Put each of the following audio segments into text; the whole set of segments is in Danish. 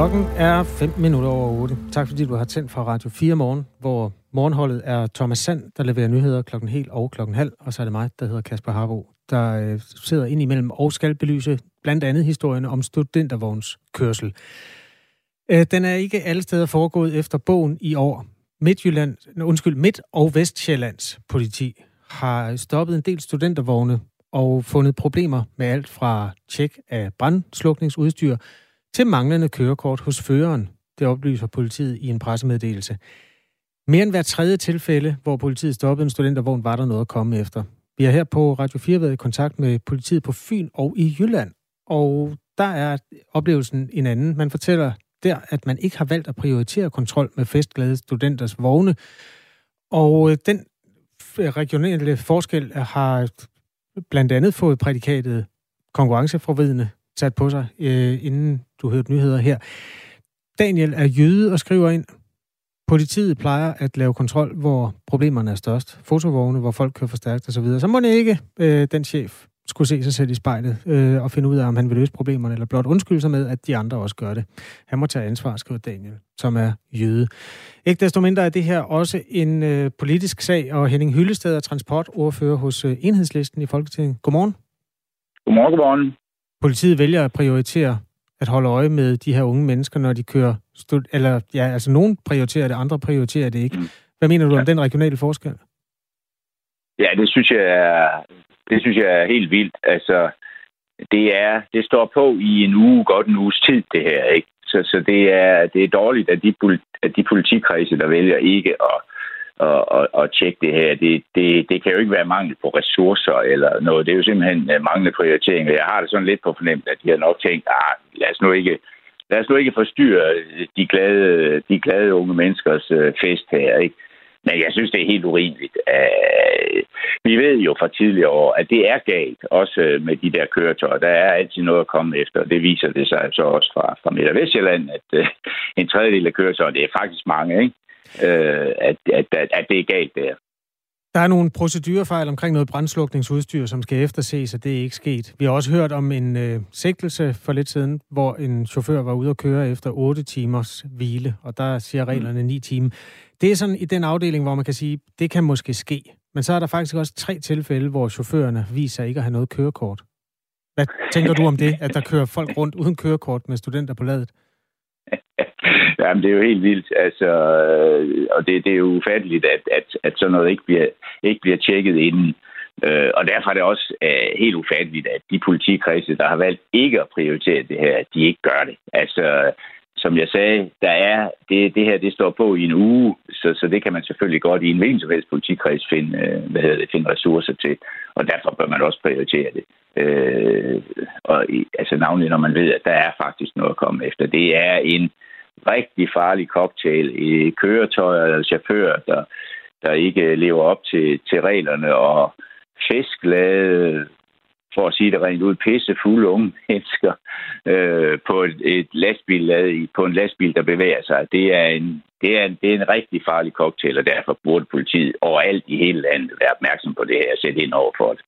Klokken er 5 minutter over 8. Tak fordi du har tændt fra Radio 4 morgen, hvor morgenholdet er Thomas Sand, der leverer nyheder klokken helt og klokken halv, og så er det mig, der hedder Kasper Harbo, der øh, sidder ind imellem og skal belyse blandt andet historien om studentervogns kørsel. Øh, den er ikke alle steder foregået efter bogen i år. Midtjylland, undskyld, Midt- og Vestjyllands politi har stoppet en del studentervogne og fundet problemer med alt fra tjek af brandslukningsudstyr til manglende kørekort hos føreren. Det oplyser politiet i en pressemeddelelse. Mere end hver tredje tilfælde, hvor politiet stoppede en studentervogn, var der noget at komme efter. Vi har her på Radio 4 været i kontakt med politiet på Fyn og i Jylland, og der er oplevelsen en anden. Man fortæller der, at man ikke har valgt at prioritere kontrol med festglade studenters vogne, og øh, den øh, regionale forskel har blandt andet fået prædikatet konkurrenceforvidende sat på sig, øh, inden du hørte nyheder her. Daniel er jøde og skriver ind, Politiet plejer at lave kontrol, hvor problemerne er størst. Fotovogne, hvor folk kører for stærkt osv. Så, så må det ikke øh, den chef skulle se sig selv i spejlet øh, og finde ud af, om han vil løse problemerne, eller blot undskylde sig med, at de andre også gør det. Han må tage ansvar, skriver Daniel, som er jøde. Ikke desto mindre er det her også en øh, politisk sag, og Henning Hyllested er transportordfører hos øh, Enhedslisten i Folketinget. Godmorgen. Godmorgen, godmorgen. Politiet vælger at prioritere at holde øje med de her unge mennesker, når de kører... Stud- eller ja, altså nogen prioriterer det, andre prioriterer det ikke. Mm. Hvad mener du ja. om den regionale forskel? Ja, det synes jeg er, det synes jeg er helt vildt. Altså, det er, det står på i en uge, godt en uges tid, det her, ikke? Så, så det, er, det er dårligt, at de, at de politikredse, der vælger ikke at, at, at, at tjekke det her, det, det, det kan jo ikke være mangel på ressourcer eller noget. Det er jo simpelthen mangel manglende prioritering. Jeg har det sådan lidt på fornemt, at de har nok tænkt, ah, lad os nu ikke, lad os nu ikke forstyrre de glade, de glade unge menneskers øh, fest her, ikke? Men jeg synes, det er helt urimeligt. Vi ved jo fra tidligere år, at det er galt, også øh, med de der køretøjer. Der er altid noget at komme efter, det viser det sig så også fra, fra Midt- og Vestjylland, at en tredjedel af køretøjerne, det er faktisk mange, ikke? Uh, at, at, at, at det er galt der. Der er nogle procedurefejl omkring noget brændslukningsudstyr, som skal efterses, og det er ikke sket. Vi har også hørt om en øh, sigtelse for lidt siden, hvor en chauffør var ude at køre efter 8 timers hvile, og der siger reglerne 9 timer. Det er sådan i den afdeling, hvor man kan sige, det kan måske ske. Men så er der faktisk også tre tilfælde, hvor chaufførerne viser ikke at have noget kørekort. Hvad tænker du om det, at der kører folk rundt uden kørekort med studenter på ladet? Jamen, det er jo helt vildt, altså, øh, og det, det er jo ufatteligt, at, at, at sådan noget ikke bliver, ikke bliver tjekket inden. Øh, og derfor er det også øh, helt ufatteligt, at de politikredse, der har valgt ikke at prioritere det her, de ikke gør det. Altså, som jeg sagde, der er, det, det her det står på i en uge, så, så det kan man selvfølgelig godt i en hvilken som helst politikreds finde, øh, hvad hedder det, finde ressourcer til. Og derfor bør man også prioritere det. Øh, og altså navnlig, når man ved, at der er faktisk noget at komme efter. Det er en rigtig farlig cocktail i køretøjer eller chauffører, der, der ikke lever op til, til reglerne, og festglade, for at sige det rent ud, pissefulde unge mennesker øh, på et, et lastbil, på en lastbil, der bevæger sig. Det er, en, det, er en, det er en rigtig farlig cocktail, og derfor burde politiet overalt i hele landet være opmærksom på det her og sætte ind over for det.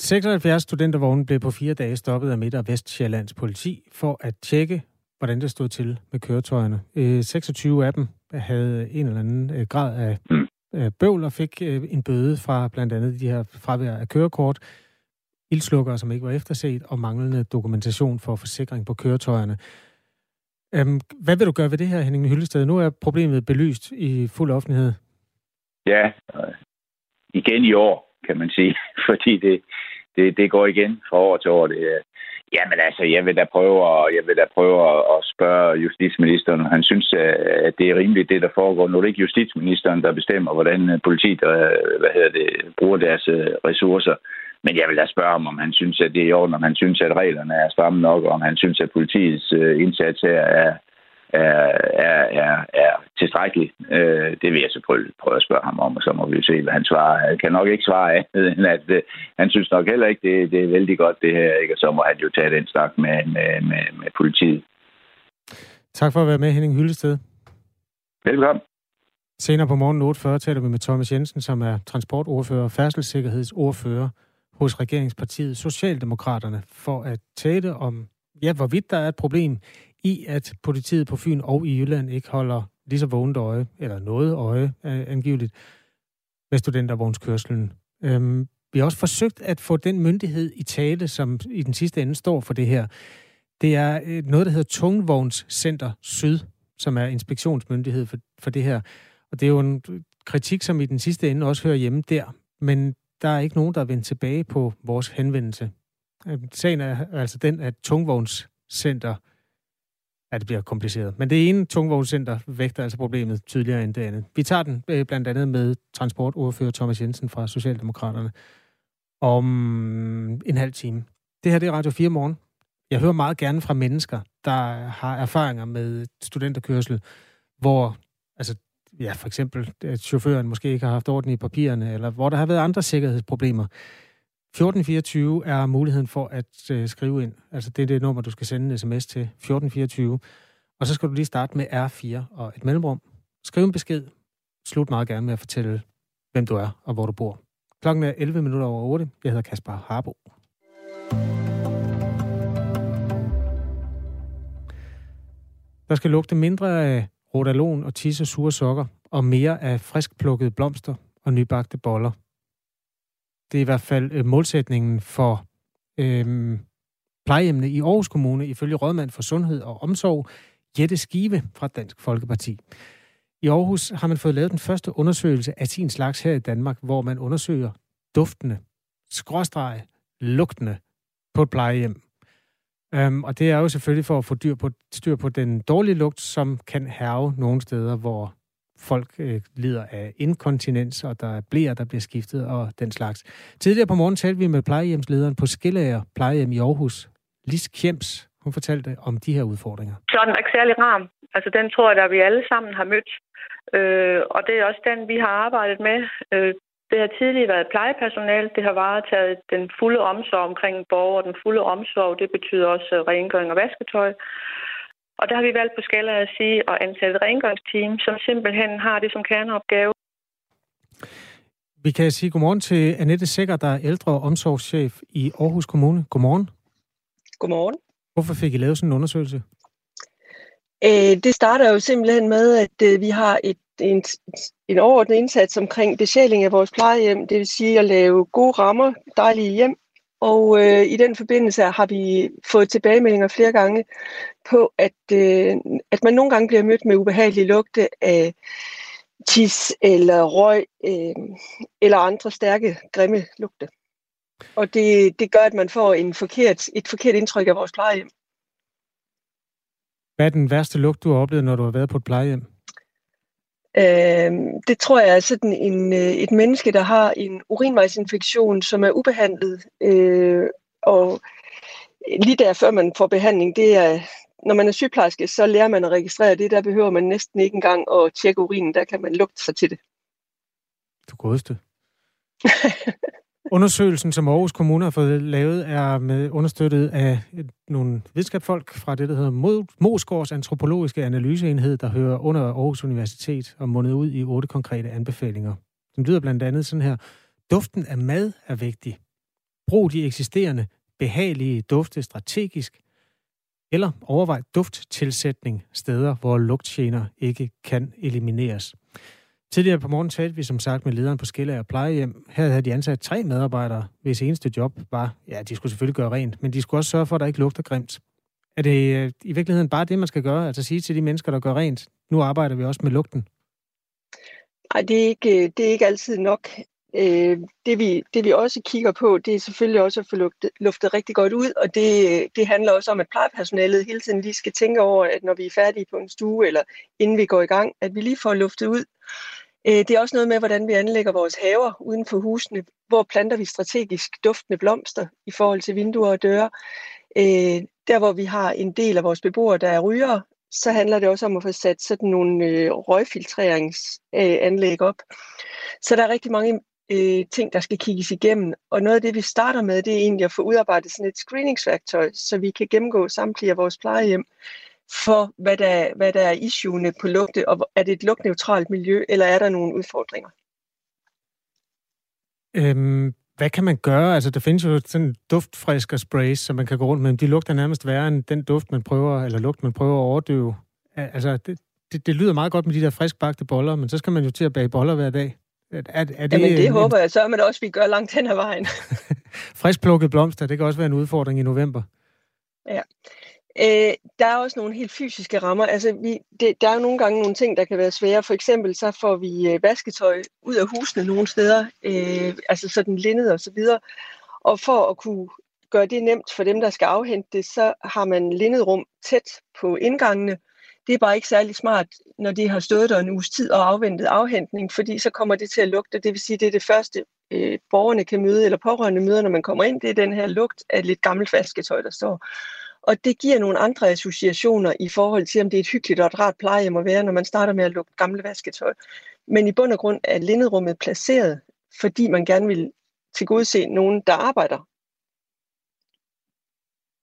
76 studentervogne blev på fire dage stoppet af Midt- og Vestjyllands politi for at tjekke, hvordan det stod til med køretøjerne. 26 af dem havde en eller anden grad af mm. bøvl og fik en bøde fra blandt andet de her fravær af kørekort, ildslukkere, som ikke var efterset, og manglende dokumentation for forsikring på køretøjerne. Hvad vil du gøre ved det her, Henning Hyllested? Nu er problemet belyst i fuld offentlighed. Ja, igen i år, kan man sige, fordi det, det, det går igen fra år til år. Det, Jamen altså, jeg vil da prøve, at, jeg vil da prøve at spørge justitsministeren, han synes, øh, at det er rimeligt, det der foregår. Nu er det ikke justitsministeren, der bestemmer, hvordan øh, politiet øh, hvad hedder det, bruger deres ressourcer. Men jeg vil da spørge ham, om han synes, at det er i orden, om han synes, at reglerne er stramme nok, og om han synes, at politiets indsats her er, er, er, er, er tilstrækkelig. Øh, det vil jeg selvfølgelig prøve at spørge ham om, og så må vi jo se, hvad han svarer. Jeg kan nok ikke svare andet, end at øh, han synes nok heller ikke, det, det er vældig godt det her, ikke? og så må han jo tage den snak med, med, med, med politiet. Tak for at være med, Henning Hyllested. Velkommen. Senere på morgen 8.40 taler vi med Thomas Jensen, som er transportordfører og færdselssikkerhedsordfører hos regeringspartiet Socialdemokraterne, for at tale om ja, hvorvidt der er et problem i, at politiet på Fyn og i Jylland ikke holder lige så vågent øje, eller noget øje øh, angiveligt, med studentervognskørselen. Øhm, vi har også forsøgt at få den myndighed i tale, som i den sidste ende står for det her. Det er øh, noget, der hedder Tungvognscenter Syd, som er inspektionsmyndighed for, for det her. Og det er jo en kritik, som i den sidste ende også hører hjemme der. Men der er ikke nogen, der er vendt tilbage på vores henvendelse. Øhm, sagen er altså den, at Tungvognscenter Ja, det bliver kompliceret. Men det ene tungvognscenter vægter altså problemet tydeligere end det andet. Vi tager den øh, blandt andet med transportordfører Thomas Jensen fra Socialdemokraterne om en halv time. Det her det er Radio 4 morgen. Jeg hører meget gerne fra mennesker, der har erfaringer med studenterkørsel, hvor altså, ja, for eksempel, at chaufføren måske ikke har haft orden i papirerne, eller hvor der har været andre sikkerhedsproblemer. 1424 er muligheden for at øh, skrive ind. Altså det er det nummer, du skal sende en sms til. 1424. Og så skal du lige starte med R4 og et mellemrum. Skriv en besked. Slut meget gerne med at fortælle, hvem du er og hvor du bor. Klokken er 11 minutter over 8. Jeg hedder Kasper Harbo. Der skal lugte mindre af rodalon og tisse sure sokker, og mere af friskplukkede blomster og nybagte boller. Det er i hvert fald øh, målsætningen for øhm, plejehjemmene i Aarhus Kommune, ifølge rådmand for sundhed og omsorg, Jette Skive fra Dansk Folkeparti. I Aarhus har man fået lavet den første undersøgelse af sin slags her i Danmark, hvor man undersøger duftende, skråstrege, lugtende på et plejehjem. Øhm, og det er jo selvfølgelig for at få dyr på, styr på den dårlige lugt, som kan herve nogle steder, hvor folk øh, lider af inkontinens, og der er blære, der bliver skiftet og den slags. Tidligere på morgen talte vi med plejehjemslederen på Skilleager plejehjem i Aarhus, Lis Kjems. Hun fortalte om de her udfordringer. Så er den ikke særlig ram. Altså den tror jeg, at vi alle sammen har mødt. Øh, og det er også den, vi har arbejdet med. Øh, det har tidligere været plejepersonale. Det har varetaget den fulde omsorg omkring borger. Den fulde omsorg, det betyder også øh, rengøring og vasketøj. Og der har vi valgt på skala at sige at ansætte et rengøringsteam, som simpelthen har det som kerneopgave. Vi kan sige godmorgen til Annette Sikker, der er ældre omsorgschef i Aarhus Kommune. Godmorgen. Godmorgen. Hvorfor fik I lavet sådan en undersøgelse? Øh, det starter jo simpelthen med, at øh, vi har et, en, en overordnet indsats omkring besjæling af vores plejehjem. Det vil sige at lave gode rammer, dejlige hjem, og øh, i den forbindelse har vi fået tilbagemeldinger flere gange på, at, øh, at man nogle gange bliver mødt med ubehagelige lugte af tis eller røg øh, eller andre stærke, grimme lugte. Og det, det gør, at man får en forkert, et forkert indtryk af vores plejehjem. Hvad er den værste lugt, du har oplevet, når du har været på et plejehjem? Øh, det tror jeg er sådan en, øh, et menneske, der har en urinvejsinfektion, som er ubehandlet. Øh, og lige der, før man får behandling, det er, når man er sygeplejerske, så lærer man at registrere det. Der behøver man næsten ikke engang at tjekke urinen. Der kan man lugte sig til det. Du godeste. Undersøgelsen, som Aarhus Kommune har fået lavet, er med understøttet af nogle videnskabsfolk fra det, der hedder Mosgårds Antropologiske Analyseenhed, der hører under Aarhus Universitet og mundet ud i otte konkrete anbefalinger. Den lyder blandt andet sådan her. Duften af mad er vigtig. Brug de eksisterende behagelige dufte strategisk, eller overvej dufttilsætning steder, hvor lugtgener ikke kan elimineres. Tidligere på morgen talte vi som sagt med lederen på Skille og Plejehjem. Her havde de ansat tre medarbejdere, hvis eneste job var, ja, de skulle selvfølgelig gøre rent, men de skulle også sørge for, at der ikke lugter grimt. Er det øh, i virkeligheden bare det, man skal gøre? Altså sige til de mennesker, der gør rent, nu arbejder vi også med lugten? Nej, det er ikke, øh, det er ikke altid nok. Øh, det, vi, det vi også kigger på, det er selvfølgelig også at få luftet, luftet rigtig godt ud, og det, det handler også om, at plejepersonalet hele tiden lige skal tænke over, at når vi er færdige på en stue, eller inden vi går i gang, at vi lige får luftet ud. Øh, det er også noget med, hvordan vi anlægger vores haver uden for husene. Hvor planter vi strategisk duftende blomster i forhold til vinduer og døre. Øh, der, hvor vi har en del af vores beboere, der er rygere, så handler det også om at få sat sådan nogle øh, røgfiltreringsanlæg op. Så der er rigtig mange ting, der skal kigges igennem. Og noget af det, vi starter med, det er egentlig at få udarbejdet sådan et screeningsværktøj, så vi kan gennemgå samtlige af vores plejehjem for, hvad der, hvad der er issuene på lugte, og er det et lugtneutralt miljø, eller er der nogle udfordringer? Øhm, hvad kan man gøre? Altså, der findes jo sådan duftfrisker sprays, som man kan gå rundt med. De lugter nærmest værre end den duft, man prøver, eller lugt, man prøver at overdøve. Altså, det, det, det lyder meget godt med de der friskbagte boller, men så skal man jo til at bage boller hver dag. Er, er det, Jamen, det en, håber jeg så, men også, vi gør langt hen ad vejen. Friskplukket blomster, det kan også være en udfordring i november. Ja. Øh, der er også nogle helt fysiske rammer. Altså, vi, det, der er jo nogle gange nogle ting, der kan være svære. For eksempel så får vi øh, vasketøj ud af husene nogle steder, øh, altså sådan lindet og så videre. Og for at kunne gøre det nemt for dem, der skal afhente det, så har man lindet rum tæt på indgangene. Det er bare ikke særlig smart, når de har stået der en uges tid og afventet afhentning, fordi så kommer det til at lugte. Det vil sige, det er det første, øh, borgerne kan møde, eller pårørende møder, når man kommer ind, det er den her lugt af lidt gammelt vasketøj, der står. Og det giver nogle andre associationer i forhold til, om det er et hyggeligt og et rart plejehjem at være, når man starter med at lukke gamle vasketøj. Men i bund og grund er linderummet placeret, fordi man gerne vil tilgodese nogen, der arbejder.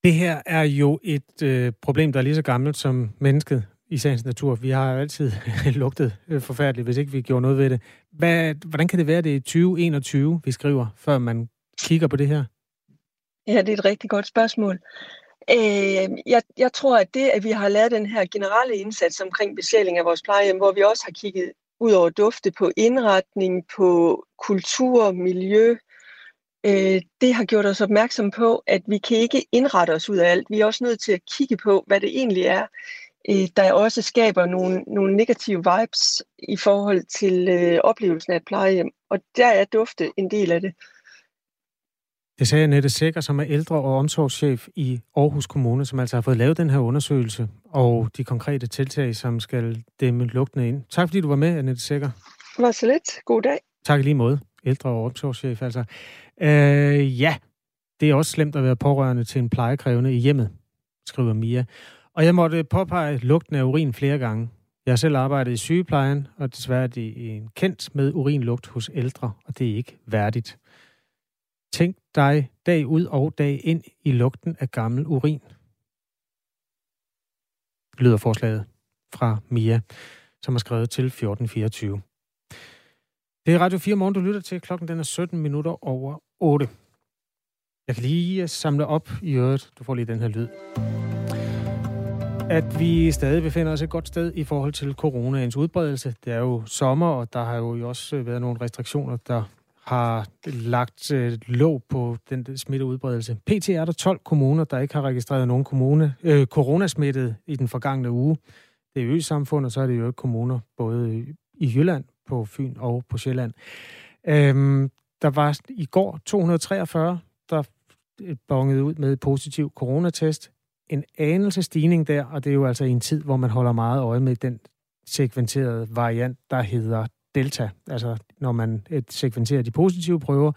Det her er jo et øh, problem, der er lige så gammelt som mennesket i sagens natur. Vi har jo altid lugtet øh, forfærdeligt, hvis ikke vi gjorde noget ved det. Hvad, hvordan kan det være, det er 2021, vi skriver, før man kigger på det her? Ja, det er et rigtig godt spørgsmål. Øh, jeg, jeg tror, at det, at vi har lavet den her generelle indsats omkring besjæling af vores plejehjem, hvor vi også har kigget ud over dufte på indretning, på kultur, miljø, øh, det har gjort os opmærksom på, at vi kan ikke indrette os ud af alt. Vi er også nødt til at kigge på, hvad det egentlig er, øh, der også skaber nogle, nogle negative vibes i forhold til øh, oplevelsen af et plejehjem. Og der er dufte en del af det. Det sagde Annette Sækker, som er ældre- og omsorgschef i Aarhus Kommune, som altså har fået lavet den her undersøgelse og de konkrete tiltag, som skal dæmme lugtene ind. Tak fordi du var med, Annette Sækker. Det var så lidt. God dag. Tak lige måde. Ældre- og omsorgschef altså. Øh, ja, det er også slemt at være pårørende til en plejekrævende i hjemmet, skriver Mia. Og jeg måtte påpege lugten af urin flere gange. Jeg har selv arbejdet i sygeplejen, og desværre er det en kendt med urinlugt hos ældre, og det er ikke værdigt. Tænk dig dag ud og dag ind i lugten af gammel urin. Lyder forslaget fra Mia, som har skrevet til 1424. Det er Radio 4 morgen, du lytter til. Klokken den er 17 minutter over 8. Jeg kan lige øh, samle op i øvrigt. Du får lige den her lyd. At vi stadig befinder os et godt sted i forhold til coronaens udbredelse. Det er jo sommer, og der har jo også været nogle restriktioner, der har lagt øh, låg på den smitteudbredelse. PT er der 12 kommuner, der ikke har registreret nogen kommune, øh, coronasmittet i den forgangne uge. Det er ø-samfund, og så er det jo kommuner både i Jylland, på Fyn og på Sjælland. Øhm, der var i går 243, der øh, bongede ud med positiv coronatest. En anelse stigning der, og det er jo altså i en tid, hvor man holder meget øje med den sekventerede variant, der hedder Delta. Altså når man øh, sekventerer de positive prøver,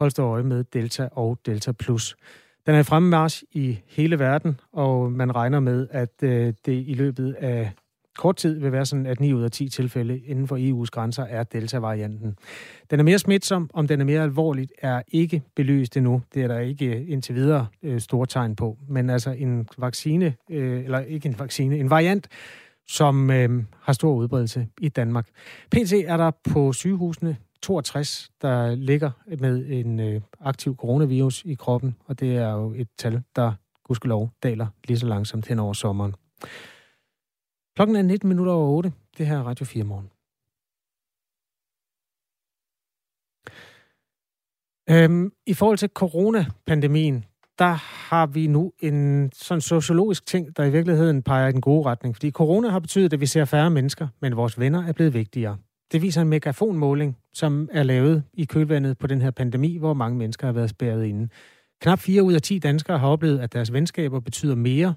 holdes der øje med Delta og Delta Plus. Den er i fremmarsch i hele verden, og man regner med, at øh, det i løbet af kort tid vil være sådan, at 9 ud af 10 tilfælde inden for EU's grænser er Delta-varianten. Den er mere smitsom, om den er mere alvorligt, er ikke belyst endnu. Det er der ikke øh, indtil videre øh, store tegn på. Men altså en vaccine, øh, eller ikke en vaccine, en variant, som øh, har stor udbredelse i Danmark. PT er der på sygehusene 62, der ligger med en øh, aktiv coronavirus i kroppen, og det er jo et tal, der gudskelov daler lige så langsomt hen over sommeren. Klokken er 19 minutter over 8. Det her er Radio 4 morgen. Øhm, I forhold til coronapandemien, der har vi nu en sådan sociologisk ting, der i virkeligheden peger i den gode retning. Fordi corona har betydet, at vi ser færre mennesker, men vores venner er blevet vigtigere. Det viser en megafonmåling, som er lavet i kølvandet på den her pandemi, hvor mange mennesker har været spærret inde. Knap 4 ud af 10 danskere har oplevet, at deres venskaber betyder mere,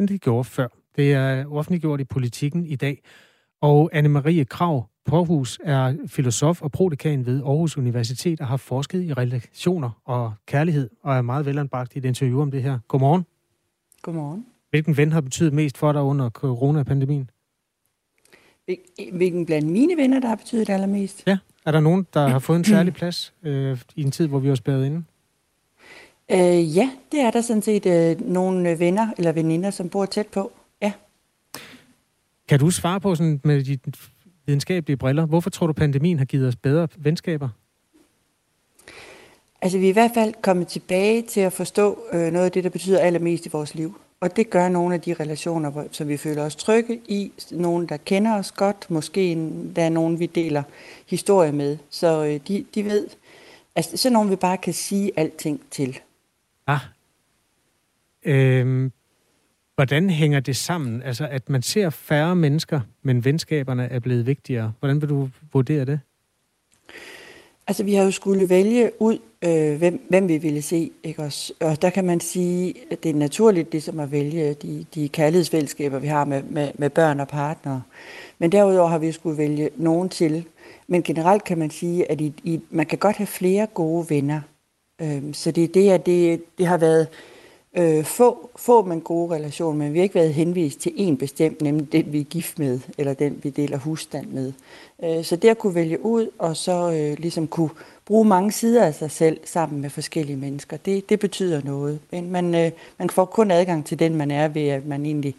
end de gjorde før. Det er offentliggjort i politikken i dag. Og Anne-Marie Krav Porhus er filosof og prodekan ved Aarhus Universitet og har forsket i relationer og kærlighed og er meget velanbragt i et interview om det her. Godmorgen. Godmorgen. Hvilken ven har betydet mest for dig under coronapandemien? Hvilken blandt mine venner, der har betydet allermest? Ja. Er der nogen, der har fået en særlig plads øh, i en tid, hvor vi var spærret inde? Øh, ja, det er der sådan set øh, nogle venner eller veninder, som bor tæt på. Ja. Kan du svare på sådan med de videnskabelige briller, hvorfor tror du, pandemien har givet os bedre venskaber? Altså, vi er i hvert fald kommet tilbage til at forstå øh, noget af det, der betyder allermest i vores liv. Og det gør nogle af de relationer, som vi føler os trygge i. Nogle, der kender os godt. Måske der er nogen, vi deler historie med. Så øh, de, de ved, altså sådan nogen, vi bare kan sige alting til. Ah. Øhm, hvordan hænger det sammen? Altså, at man ser færre mennesker, men venskaberne er blevet vigtigere. Hvordan vil du vurdere det? Altså, vi har jo skulle vælge ud, øh, hvem, hvem vi ville se, ikke også? Og der kan man sige, at det er naturligt ligesom at vælge de, de kærlighedsfællesskaber, vi har med, med, med børn og partnere. Men derudover har vi skulle vælge nogen til. Men generelt kan man sige, at i, i, man kan godt have flere gode venner. Øh, så det er det, at det, det har været øh, få, få, men gode relationer, men vi har ikke været henvist til en bestemt, nemlig den, vi er gift med, eller den, vi deler husstand med. Øh, så det at kunne vælge ud, og så øh, ligesom kunne bruge mange sider af sig selv sammen med forskellige mennesker, det, det betyder noget. Men man, øh, man får kun adgang til den, man er, ved at man egentlig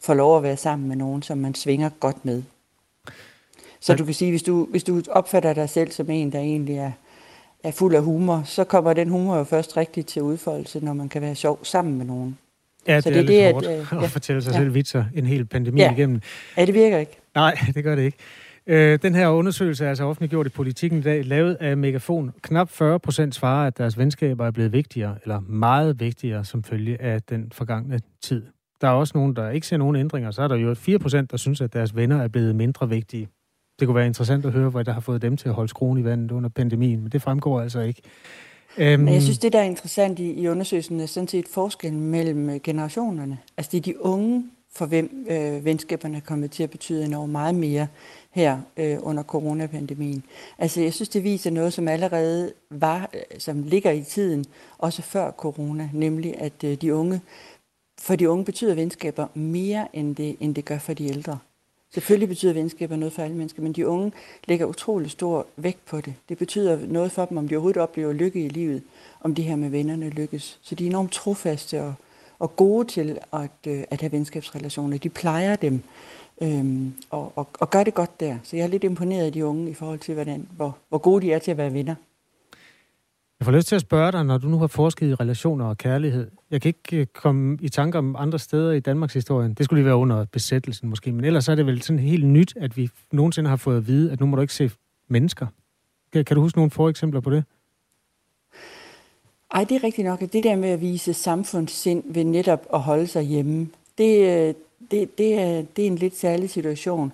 får lov at være sammen med nogen, som man svinger godt med. Så du kan sige, hvis du, hvis du opfatter dig selv som en, der egentlig er er fuld af humor, så kommer den humor jo først rigtigt til udfoldelse, når man kan være sjov sammen med nogen. Ja, det, så det er, det, er lidt hårdt at, øh, at fortælle sig ja. selv vitser en hel pandemi ja. igennem. Ja, det virker ikke. Nej, det gør det ikke. Øh, den her undersøgelse er altså offentliggjort i politikken i dag, lavet af Megafon. Knap 40 procent svarer, at deres venskaber er blevet vigtigere, eller meget vigtigere, som følge af den forgangne tid. Der er også nogen, der ikke ser nogen ændringer. Så er der jo 4 procent, der synes, at deres venner er blevet mindre vigtige. Det kunne være interessant at høre, hvad der har fået dem til at holde skruen i vandet under pandemien, men det fremgår altså ikke. Øhm, men jeg synes, det der er interessant i, i undersøgelsen er sådan set forskellen mellem øh, generationerne. Altså det er de unge, for hvem øh, venskaberne er kommet til at betyde enormt meget mere her øh, under coronapandemien. Altså jeg synes, det viser noget, som allerede var, øh, som ligger i tiden, også før corona, nemlig at øh, de unge, for de unge betyder venskaber mere, end det, end det gør for de ældre. Selvfølgelig betyder venskaber noget for alle mennesker, men de unge lægger utrolig stor vægt på det. Det betyder noget for dem, om de overhovedet oplever lykke i livet, om det her med vennerne lykkes. Så de er enormt trofaste og, og gode til at, øh, at have venskabsrelationer. De plejer dem øhm, og, og, og gør det godt der. Så jeg er lidt imponeret af de unge i forhold til, hvordan, hvor, hvor gode de er til at være venner. Jeg får lyst til at spørge dig, når du nu har forsket i relationer og kærlighed. Jeg kan ikke øh, komme i tanke om andre steder i Danmarks historie. Det skulle lige være under besættelsen måske, men ellers er det vel sådan helt nyt, at vi nogensinde har fået at vide, at nu må du ikke se mennesker. Kan, kan du huske nogle foreksempler på det? Ej, det er rigtigt nok, at det der med at vise samfundssind ved netop at holde sig hjemme, det, øh, det, det, er, det er en lidt særlig situation.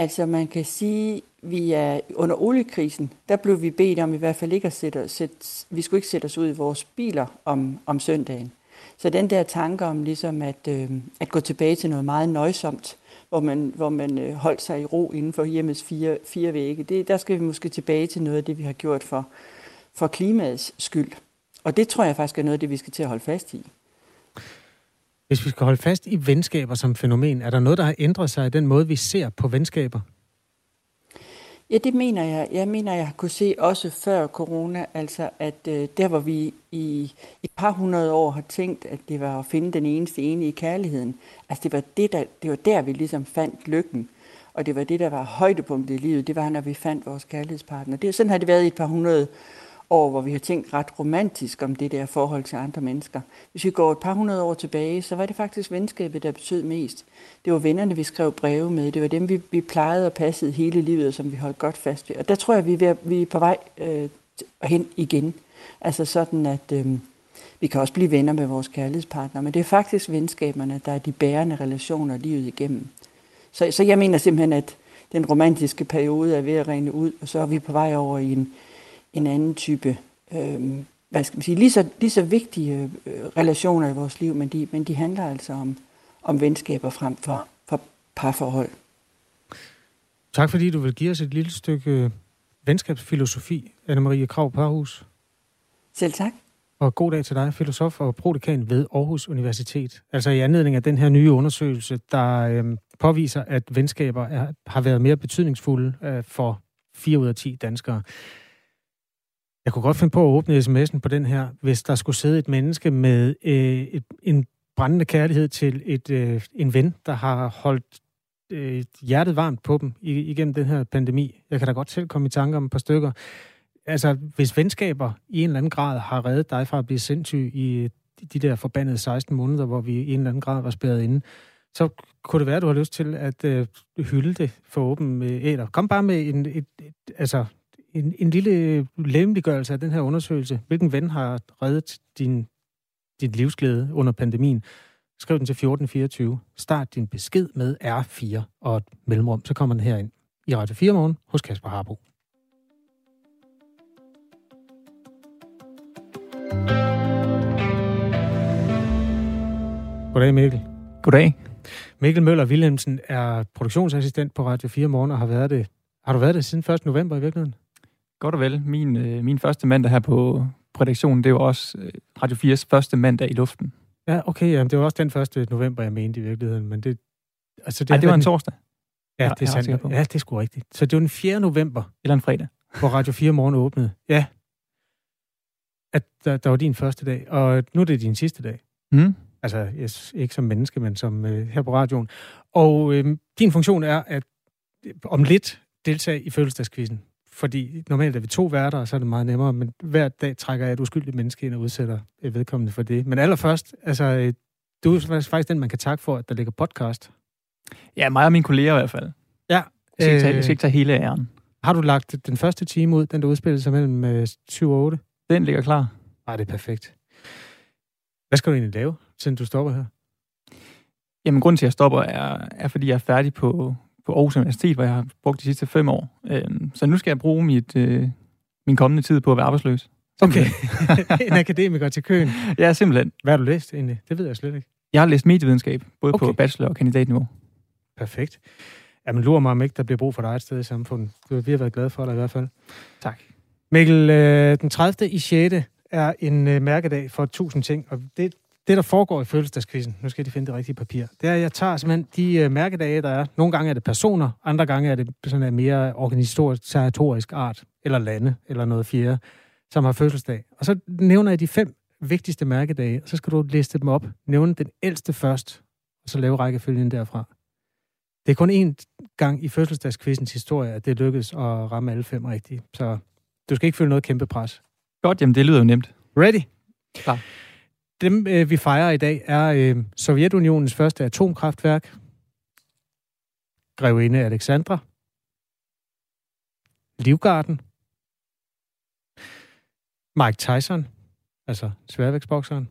Altså man kan sige, vi er under oliekrisen, der blev vi bedt om i hvert fald ikke at sætte, sætte vi skulle ikke sætte os ud i vores biler om, om søndagen. Så den der tanke om ligesom at, øh, at gå tilbage til noget meget nøjsomt, hvor man, hvor man øh, holdt sig i ro inden for hjemmets fire, fire vægge, det, der skal vi måske tilbage til noget af det, vi har gjort for, for klimaets skyld. Og det tror jeg faktisk er noget af det, vi skal til at holde fast i. Hvis vi skal holde fast i venskaber som fænomen, er der noget, der har ændret sig i den måde, vi ser på venskaber? Ja, det mener jeg. Jeg mener, jeg kunne se også før corona, altså at øh, der, hvor vi i et par hundrede år har tænkt, at det var at finde den eneste ene i kærligheden, altså det var, det, der, det var der, vi ligesom fandt lykken. Og det var det, der var højdepunktet i livet, det var, når vi fandt vores kærlighedspartner. Det, sådan har det været i et par hundrede år, hvor vi har tænkt ret romantisk om det der forhold til andre mennesker. Hvis vi går et par hundrede år tilbage, så var det faktisk venskabet, der betød mest. Det var vennerne, vi skrev breve med. Det var dem, vi, vi plejede og passede hele livet, som vi holdt godt fast ved. Og der tror jeg, vi er, ved, vi er på vej øh, hen igen. Altså sådan, at øh, vi kan også blive venner med vores kærlighedspartner, men det er faktisk venskaberne, der er de bærende relationer livet igennem. Så, så jeg mener simpelthen, at den romantiske periode er ved at rene ud, og så er vi på vej over i en, en anden type, øh, hvad skal man sige, lige så, lige så vigtige øh, relationer i vores liv, men de, men de handler altså om, om venskaber frem for, for parforhold. Tak fordi du vil give os et lille stykke øh, venskabsfilosofi, Anne-Marie Krav Parhus. Selv tak. Og god dag til dig, filosof og prodekan ved Aarhus Universitet. Altså i anledning af den her nye undersøgelse, der øh, påviser, at venskaber er, har været mere betydningsfulde øh, for 4 ud af 10 danskere. Jeg kunne godt finde på at åbne sms'en på den her, hvis der skulle sidde et menneske med øh, et, en brændende kærlighed til et, øh, en ven, der har holdt øh, hjertet varmt på dem igennem den her pandemi. Jeg kan da godt selv komme i tanke om et par stykker. altså, hvis venskaber i en eller anden grad har reddet dig fra at blive sindssyg i øh, de der forbandede 16 måneder, hvor vi i en eller anden grad var spærret inde, så kunne det være, at du har lyst til at øh, hylde det for åben øh, æder. Kom bare med en, et, et, altså, en, en lille lemliggørelse af den her undersøgelse. Hvilken ven har reddet din, din livsglæde under pandemien? Skriv den til 1424. Start din besked med R4 og et mellemrum, så kommer den herind i Radio 4 morgen hos Kasper Harbo. Goddag Mikkel. Goddag. Mikkel Møller Wilhelmsen er produktionsassistent på Radio 4 morgen og har været det. Har du været det siden 1. november i virkeligheden? Godt og vel. Min, øh, min første mandag her på redaktionen, det var også øh, Radio 4's første mandag i luften. Ja, okay. Jamen, det var også den 1. november, jeg mente i virkeligheden. Men det, altså, det, Ej, det var en torsdag. Ja, det er sandt. Ja, det er sgu rigtigt. Så det var den 4. november. Eller en fredag. Hvor Radio 4 morgen åbnede. Ja. At der, der var din første dag. Og nu er det din sidste dag. Mm. Altså, yes, ikke som menneske, men som øh, her på radioen. Og øh, din funktion er at øh, om lidt deltage i fødselsdagskvisten. Fordi normalt er vi to værter, og så er det meget nemmere, men hver dag trækker jeg et uskyldigt menneske ind og udsætter et vedkommende for det. Men allerførst, altså, øh, du er faktisk den, man kan takke for, at der ligger podcast. Ja, mig og mine kolleger i hvert fald. Ja. Jeg skal, ikke tage, jeg skal ikke tage hele æren. Har du lagt den første time ud, den der udspillede sig mellem øh, 7 og 8? Den ligger klar. Nej, det er perfekt. Hvad skal du egentlig lave, siden du stopper her? Jamen, grunden til, at jeg stopper, er, er fordi jeg er færdig på, på Aarhus Universitet, hvor jeg har brugt de sidste fem år. Øhm, så nu skal jeg bruge mit, øh, min kommende tid på at være arbejdsløs. Okay. en akademiker til køen. Ja, simpelthen. Hvad har du læst egentlig? Det ved jeg slet ikke. Jeg har læst medievidenskab, både okay. på bachelor- og kandidatniveau. Perfekt. Jamen, lurer mig om ikke, der bliver brug for dig et sted i samfundet. Vi har været glade for dig i hvert fald. Tak. Mikkel, øh, den 30. i 6. er en øh, mærkedag for tusind ting, og det, det, der foregår i fødselsdagskvisten, nu skal de finde det rigtige papir, det er, at jeg tager simpelthen de øh, mærkedage, der er. Nogle gange er det personer, andre gange er det sådan en mere organisatorisk art, eller lande, eller noget fjerde, som har fødselsdag. Og så nævner jeg de fem vigtigste mærkedage, og så skal du liste dem op. Nævne den ældste først, og så lave rækkefølgen derfra. Det er kun én gang i fødselsdagskvistens historie, at det lykkedes at ramme alle fem rigtigt. Så du skal ikke føle noget kæmpe pres. Godt, jamen det lyder jo nemt. Ready? Klar. Dem, øh, vi fejrer i dag, er øh, Sovjetunionens første atomkraftværk, Grevinde Alexandra, Livgarden, Mike Tyson, altså sværvægtsbokseren,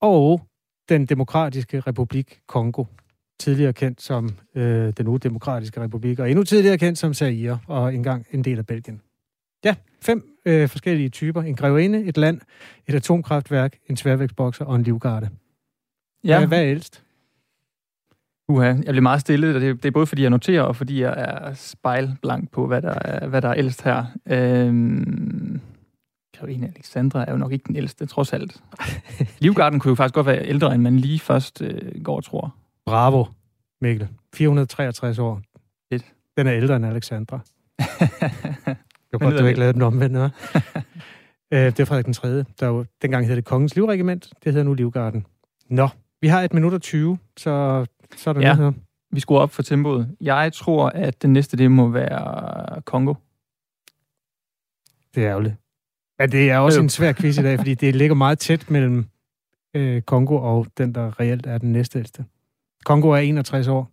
og den demokratiske republik Kongo, tidligere kendt som øh, den udemokratiske republik, og endnu tidligere kendt som Zaire, og engang en del af Belgien. Ja, fem øh, forskellige typer. En grevinde, et land, et atomkraftværk, en sværvægtsbokser og en livgarde. Ja. Hvad, hvad er ældst? Uha, jeg bliver meget stille, og det, det er både fordi jeg noterer, og fordi jeg er spejlblank på, hvad der er, hvad der er ældst her. Øhm, Grevinde Alexandra er jo nok ikke den ældste, trods alt. Livgarden kunne jo faktisk godt være ældre, end man lige først øh, går og tror. Bravo, Mikkel. 463 år. Fedt. Den er ældre end Alexandra. Det var godt, du ikke lavede den omvendt, hva'? øh, det er Frederik den 3. Der jo, dengang hed det Kongens Livregiment. Det hedder nu Livgarden. Nå, vi har et minut og 20, så, så er der ja. noget Vi skruer op for tempoet. Jeg tror, at den næste, det må være Kongo. Det er ærgerligt. Ja, det er også øh. en svær quiz i dag, fordi det ligger meget tæt mellem øh, Kongo og den, der reelt er den næste ældste. Kongo er 61 år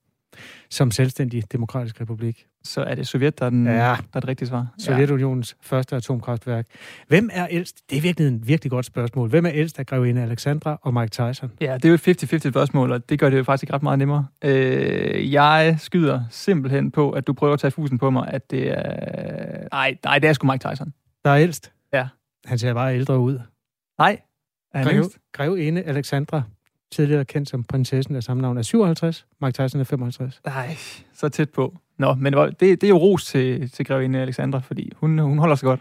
som selvstændig demokratisk republik. Så er det Sovjet, der er, den, ja. der er det rigtige svar? Sovjetunionens ja. første atomkraftværk. Hvem er ældst? Det er virkelig en virkelig godt spørgsmål. Hvem er ældst af grevinde Alexandra og Mike Tyson? Ja, det er jo et 50-50 spørgsmål, og det gør det jo faktisk ret meget nemmere. Øh, jeg skyder simpelthen på, at du prøver at tage fusen på mig, at det er... Nej, nej, det er sgu Mike Tyson. Der er ældst? Ja. Han ser bare ældre ud. Nej, er han Greve, Grevinde Alexandra tidligere kendt som prinsessen af samme navn, er 57. Mike Tyson er 55. Nej, så tæt på. Nå, men det, det er jo ros til, til grevinde Alexandra, fordi hun, hun holder sig godt.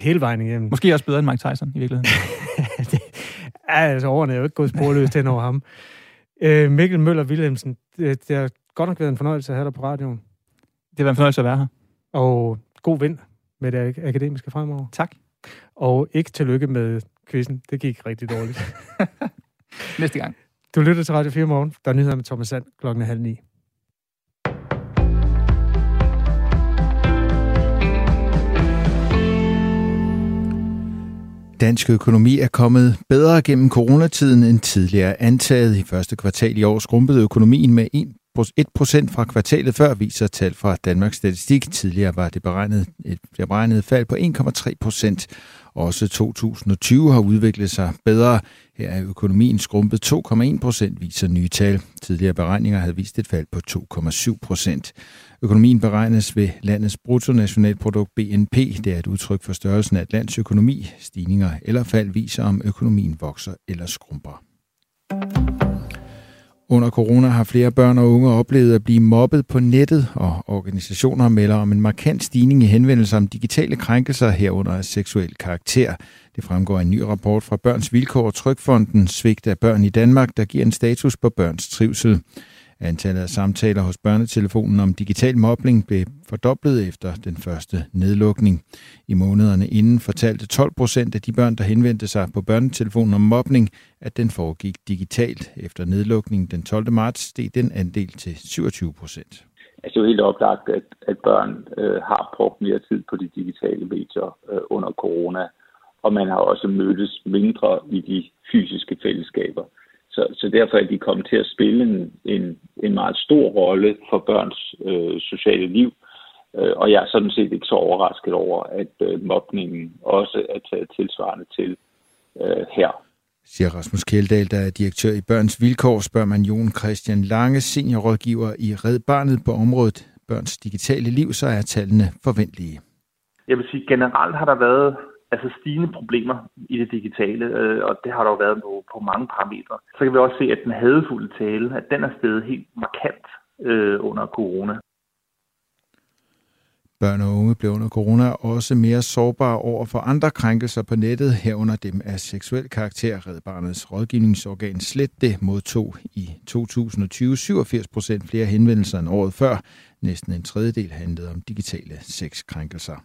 Hele vejen igennem. Måske også bedre end Mike Tyson, i virkeligheden. det, altså, årene er jo ikke gået sporløst hen over ham. Øh, Mikkel Møller Wilhelmsen, det, det har godt nok været en fornøjelse at have dig på radioen. Det var en fornøjelse at være her. Og god vind med det akademiske fremover. Tak. Og ikke tillykke med quizzen. Det gik rigtig dårligt. Næste gang. Du lytter til Radio 4 morgen. Der er nyheder med Thomas Sand klokken halv ni. Dansk økonomi er kommet bedre gennem coronatiden end tidligere antaget. I første kvartal i år skrumpede økonomien med 1% fra kvartalet før, viser tal fra Danmarks Statistik. Tidligere var det beregnet et beregnet fald på 1,3 procent. Også 2020 har udviklet sig bedre. Her er økonomien skrumpet 2,1 procent, viser nye tal. Tidligere beregninger havde vist et fald på 2,7 procent. Økonomien beregnes ved landets bruttonationalprodukt BNP. Det er et udtryk for størrelsen af et lands økonomi. Stigninger eller fald viser, om økonomien vokser eller skrumper. Under corona har flere børn og unge oplevet at blive mobbet på nettet, og organisationer melder om en markant stigning i henvendelser om digitale krænkelser herunder af seksuel karakter. Det fremgår en ny rapport fra Børns Vilkår og Trykfonden Svigt af børn i Danmark, der giver en status på børns trivsel. Antallet af samtaler hos børnetelefonen om digital mobling blev fordoblet efter den første nedlukning. I månederne inden fortalte 12 procent af de børn, der henvendte sig på børnetelefonen om mobning, at den foregik digitalt. Efter nedlukningen den 12. marts steg den andel til 27 procent. Altså, det er jo helt oplagt, at, at børn øh, har brugt mere tid på de digitale medier øh, under corona, og man har også mødtes mindre i de fysiske fællesskaber. Så, så derfor er de kommet til at spille en, en, en meget stor rolle for børns øh, sociale liv. Øh, og jeg er sådan set ikke så overrasket over, at øh, mobningen også er taget tilsvarende til øh, her. Siger Rasmus Kjeldahl, der er direktør i Børns Vilkår, spørger man Jon Christian Lange, seniorrådgiver i Red Barnet på området børns digitale liv, så er tallene forventelige. Jeg vil sige, generelt har der været altså stigende problemer i det digitale, øh, og det har der jo været på, på mange parametre. Så kan vi også se, at den hadefulde tale, at den er steget helt markant øh, under corona. Børn og unge blev under corona også mere sårbare over for andre krænkelser på nettet, herunder dem af seksuel karakter. Red Barnets rådgivningsorgan Slet det modtog i 2020 87 procent flere henvendelser end året før. Næsten en tredjedel handlede om digitale sexkrænkelser.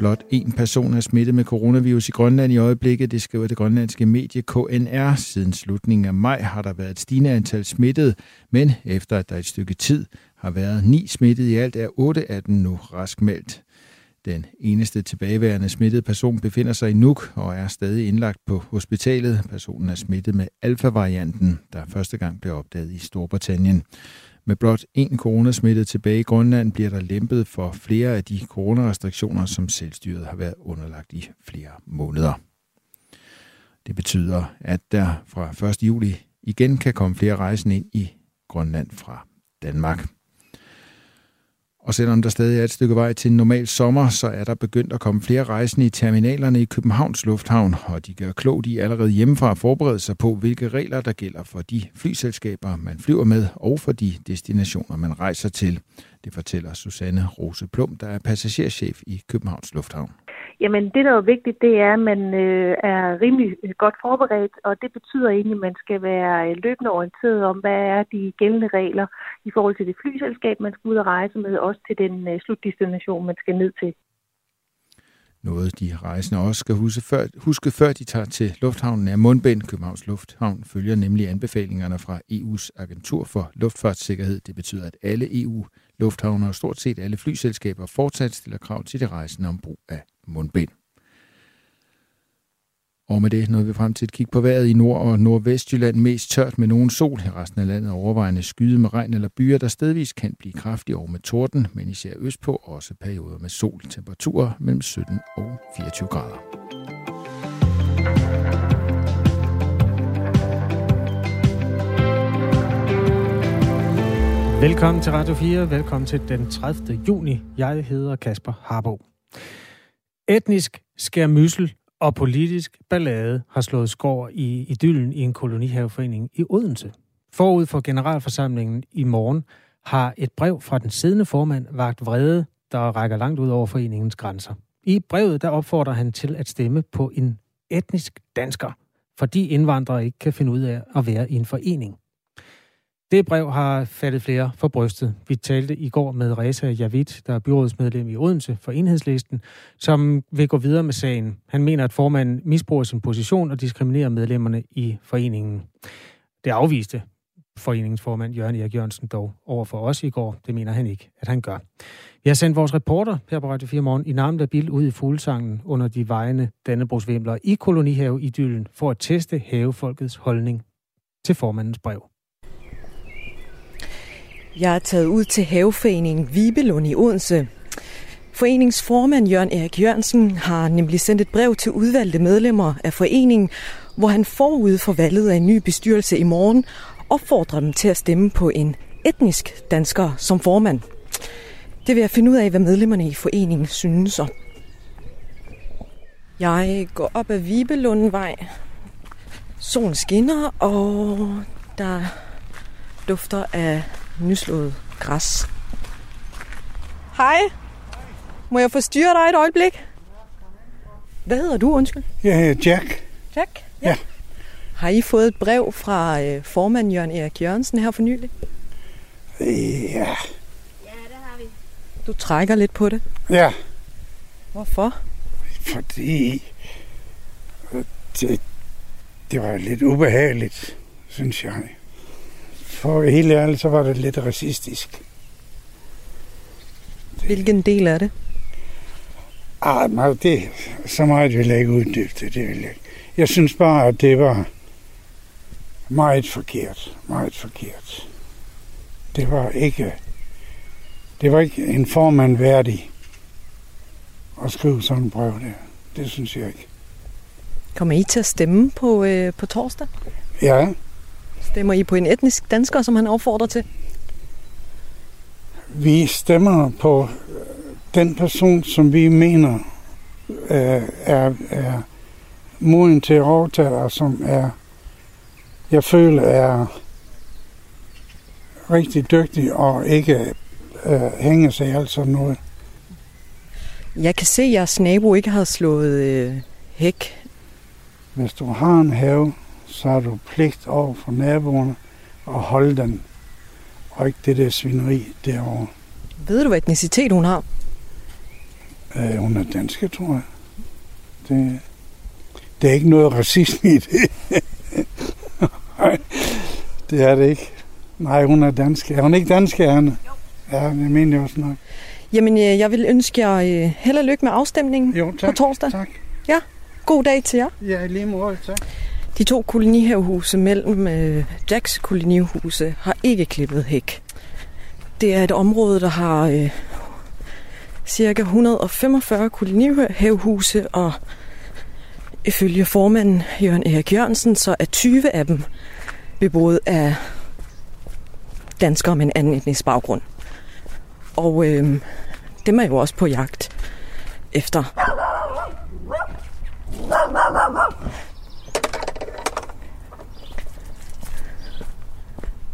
Blot en person er smittet med coronavirus i Grønland i øjeblikket, det skriver det grønlandske medie KNR. Siden slutningen af maj har der været et stigende antal smittede, men efter at der et stykke tid har været ni smittet i alt, er otte af dem nu raskmeldt. Den eneste tilbageværende smittede person befinder sig i Nuuk og er stadig indlagt på hospitalet. Personen er smittet med alfa-varianten, der første gang blev opdaget i Storbritannien. Med blot én coronasmittet tilbage i Grønland bliver der lempet for flere af de coronarestriktioner, som selvstyret har været underlagt i flere måneder. Det betyder, at der fra 1. juli igen kan komme flere rejsende ind i Grønland fra Danmark. Og selvom der stadig er et stykke vej til en normal sommer, så er der begyndt at komme flere rejsende i terminalerne i Københavns Lufthavn, og de gør klogt i allerede hjemmefra at forberede sig på, hvilke regler der gælder for de flyselskaber, man flyver med, og for de destinationer, man rejser til. Det fortæller Susanne Rose Plum, der er passagerchef i Københavns Lufthavn. Jamen, det der er vigtigt, det er, at man øh, er rimelig øh, godt forberedt, og det betyder egentlig, at man skal være øh, løbende orienteret om, hvad er de gældende regler i forhold til det flyselskab, man skal ud og rejse med, også til den øh, slutdestination, man skal ned til. Noget, de rejsende også skal huske før, huske før de tager til lufthavnen er mundbind. Københavns Lufthavn følger nemlig anbefalingerne fra EU's agentur for luftfartssikkerhed. Det betyder, at alle EU Lufthavne og stort set alle flyselskaber fortsat stiller krav til de rejsende om brug af mundbind. Og med det nåede vi frem til at kigge på vejret i Nord- og Nordvestjylland. Mest tørt med nogen sol. I resten af landet overvejende skyde med regn eller byer, der stedvis kan blive kraftige over med torden, men især østpå også perioder med sol. Temperaturer mellem 17 og 24 grader. Velkommen til Radio 4. Velkommen til den 30. juni. Jeg hedder Kasper Harbo. Etnisk skærmyssel og politisk ballade har slået skår i idyllen i en kolonihaveforening i Odense. Forud for generalforsamlingen i morgen har et brev fra den siddende formand vagt vrede, der rækker langt ud over foreningens grænser. I brevet der opfordrer han til at stemme på en etnisk dansker, fordi indvandrere ikke kan finde ud af at være i en forening. Det brev har faldet flere for brystet. Vi talte i går med Reza Javid, der er byrådsmedlem i Odense for Enhedslisten, som vil gå videre med sagen. Han mener, at formanden misbruger sin position og diskriminerer medlemmerne i foreningen. Det afviste foreningsformand Jørgen Erik Jørgensen dog over for os i går. Det mener han ikke, at han gør. Vi har sendt vores reporter her på Radio 4 Morgen i Namda af bil ud i fuglesangen under de vejende Dannebrogsvimler i kolonihave i Dylen for at teste havefolkets holdning til formandens brev. Jeg er taget ud til haveforeningen Vibelund i Odense. Foreningsformand Jørgen Erik Jørgensen har nemlig sendt et brev til udvalgte medlemmer af foreningen, hvor han forud for valget af en ny bestyrelse i morgen opfordrer dem til at stemme på en etnisk dansker som formand. Det vil jeg finde ud af, hvad medlemmerne i foreningen synes om. Jeg går op ad Vibelundvej. Solen skinner, og der dufter af nyslået græs. Hej. Må jeg forstyrre dig et øjeblik? Hvad hedder du, undskyld? Jeg hedder Jack. Jack? Ja. Har I fået et brev fra øh, formand Jørgen Erik Jørgensen her for nylig? Ja. Du trækker lidt på det. Ja, Hvorfor? fordi øh, det, det var lidt ubehageligt, synes jeg. For helt ærlig, så var det lidt racistisk. Hvilken del er det? Ah, nej, det, så meget vil jeg ikke uddybe det, det vil jeg. Jeg synes bare, at det var meget forkert. Meget forkert. Det var ikke, det var ikke en formand værdig at skrive sådan en brev der. Det synes jeg ikke. Kommer I til at stemme på, øh, på torsdag? Ja, Stemmer I på en etnisk dansker, som han opfordrer til? vi stemmer på den person, som vi mener øh, er, er moden til at overtage, og som er, jeg føler er rigtig dygtig og ikke øh, hænger sig alt sådan noget. Jeg kan se, at jeres nabo ikke har slået øh, hæk. Hvis du har en have, så har du pligt over for naboerne at holde den, og ikke det der svineri derovre. Ved du, hvad etnicitet hun har? Øh, hun er danske, tror jeg. Det, det er ikke noget racisme i det. Det er det ikke. Nej, hun er dansk. Er hun ikke dansk, Anne? Ja, det mener jeg også nok. Jamen, øh, jeg vil ønske jer øh, held og lykke med afstemningen Jo, tak. på torsdag. Tak. Ja, god dag til jer. Ja, lige måde, tak. De to kolonihavehuse mellem øh, Jacks kolonihuse har ikke klippet hæk. Det er et område, der har øh, cirka 145 kolonihavehuse, og ifølge formanden Jørgen Erik Jørgensen, så er 20 af dem beboet af danskere med en anden etnisk baggrund. Og øh, dem er jo også på jagt efter.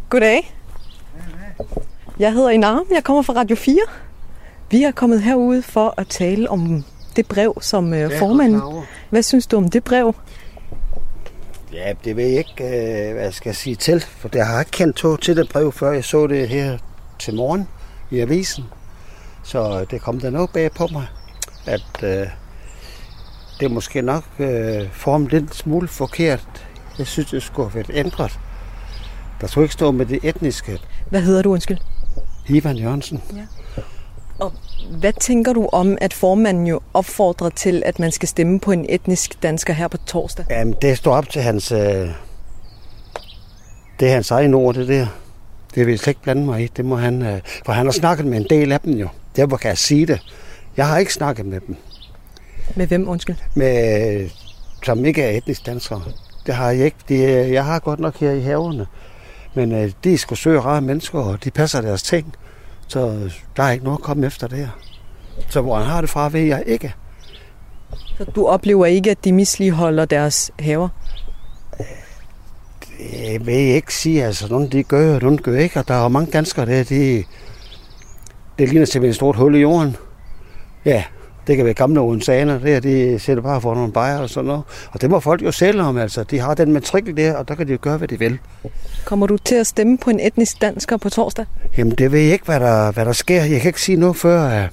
Goddag. Jeg hedder Inarm, jeg kommer fra Radio 4. Vi er kommet herude for at tale om det brev, som øh, formanden... Hvad synes du om det brev? Ja, det ved jeg ikke, øh, hvad jeg skal sige til, for jeg har ikke kendt to til det brev, før jeg så det her til morgen i avisen. Så det kom der noget bag på mig, at øh, det måske nok øh, formet lidt smule forkert. Jeg synes, det skulle have været ændret. Der skulle ikke stå med det etniske. Hvad hedder du, undskyld? Ivan Jørgensen. Og hvad tænker du om, at formanden jo opfordrer til, at man skal stemme på en etnisk dansker her på torsdag? Jamen, det står op til hans... Øh, det er hans egen ord, det der. Det vil jeg slet ikke blande mig i. Det må han... Øh, for han har snakket med en del af dem jo. Derfor kan jeg sige det. Jeg har ikke snakket med dem. Med hvem, undskyld? Med, som ikke er etnisk danskere. Det har jeg ikke. De, jeg har godt nok her i haverne. Men øh, de er sgu søge rare mennesker, og de passer deres ting. Så øh, der er ikke noget at komme efter det her. Så hvor han har det fra, ved jeg ikke. Så du oplever ikke, at de misligeholder deres haver? Det vil jeg ikke sige. Altså, nogle de gør, og nogle gør ikke. Og der er mange danskere der, de, det ligner simpelthen et stort hul i jorden. Ja, det kan være gamle odensaner, der de sætter bare for nogle bajer og sådan noget. Og det må folk jo selv om, altså. De har den matrikel der, og der kan de jo gøre, hvad de vil. Kommer du til at stemme på en etnisk dansker på torsdag? Jamen, det ved jeg ikke, hvad der, hvad der sker. Jeg kan ikke sige noget før, at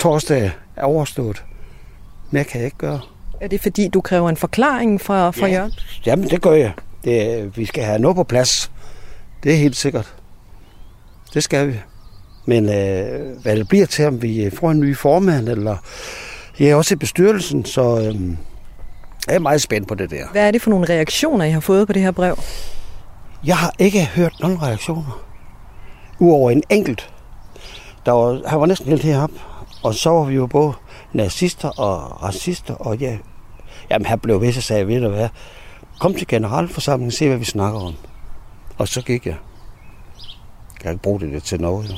torsdag er overstået. Mere kan jeg ikke gøre. Er det fordi, du kræver en forklaring fra, fra Ja. Jørgen? Jamen, det gør jeg. Det, vi skal have noget på plads. Det er helt sikkert. Det skal vi. Men øh, hvad det bliver til, om vi får en ny formand, eller jeg er også i bestyrelsen, så øh, jeg er meget spændt på det der. Hvad er det for nogle reaktioner, I har fået på det her brev? Jeg har ikke hørt nogen reaktioner. Uover en enkelt. Der var, han var næsten helt heroppe. Og så var vi jo både nazister og racister, og ja, jamen han blev vist og sagde, ved du hvad, kom til generalforsamlingen, se hvad vi snakker om. Og så gik jeg. Jeg kan ikke bruge det til noget, jo.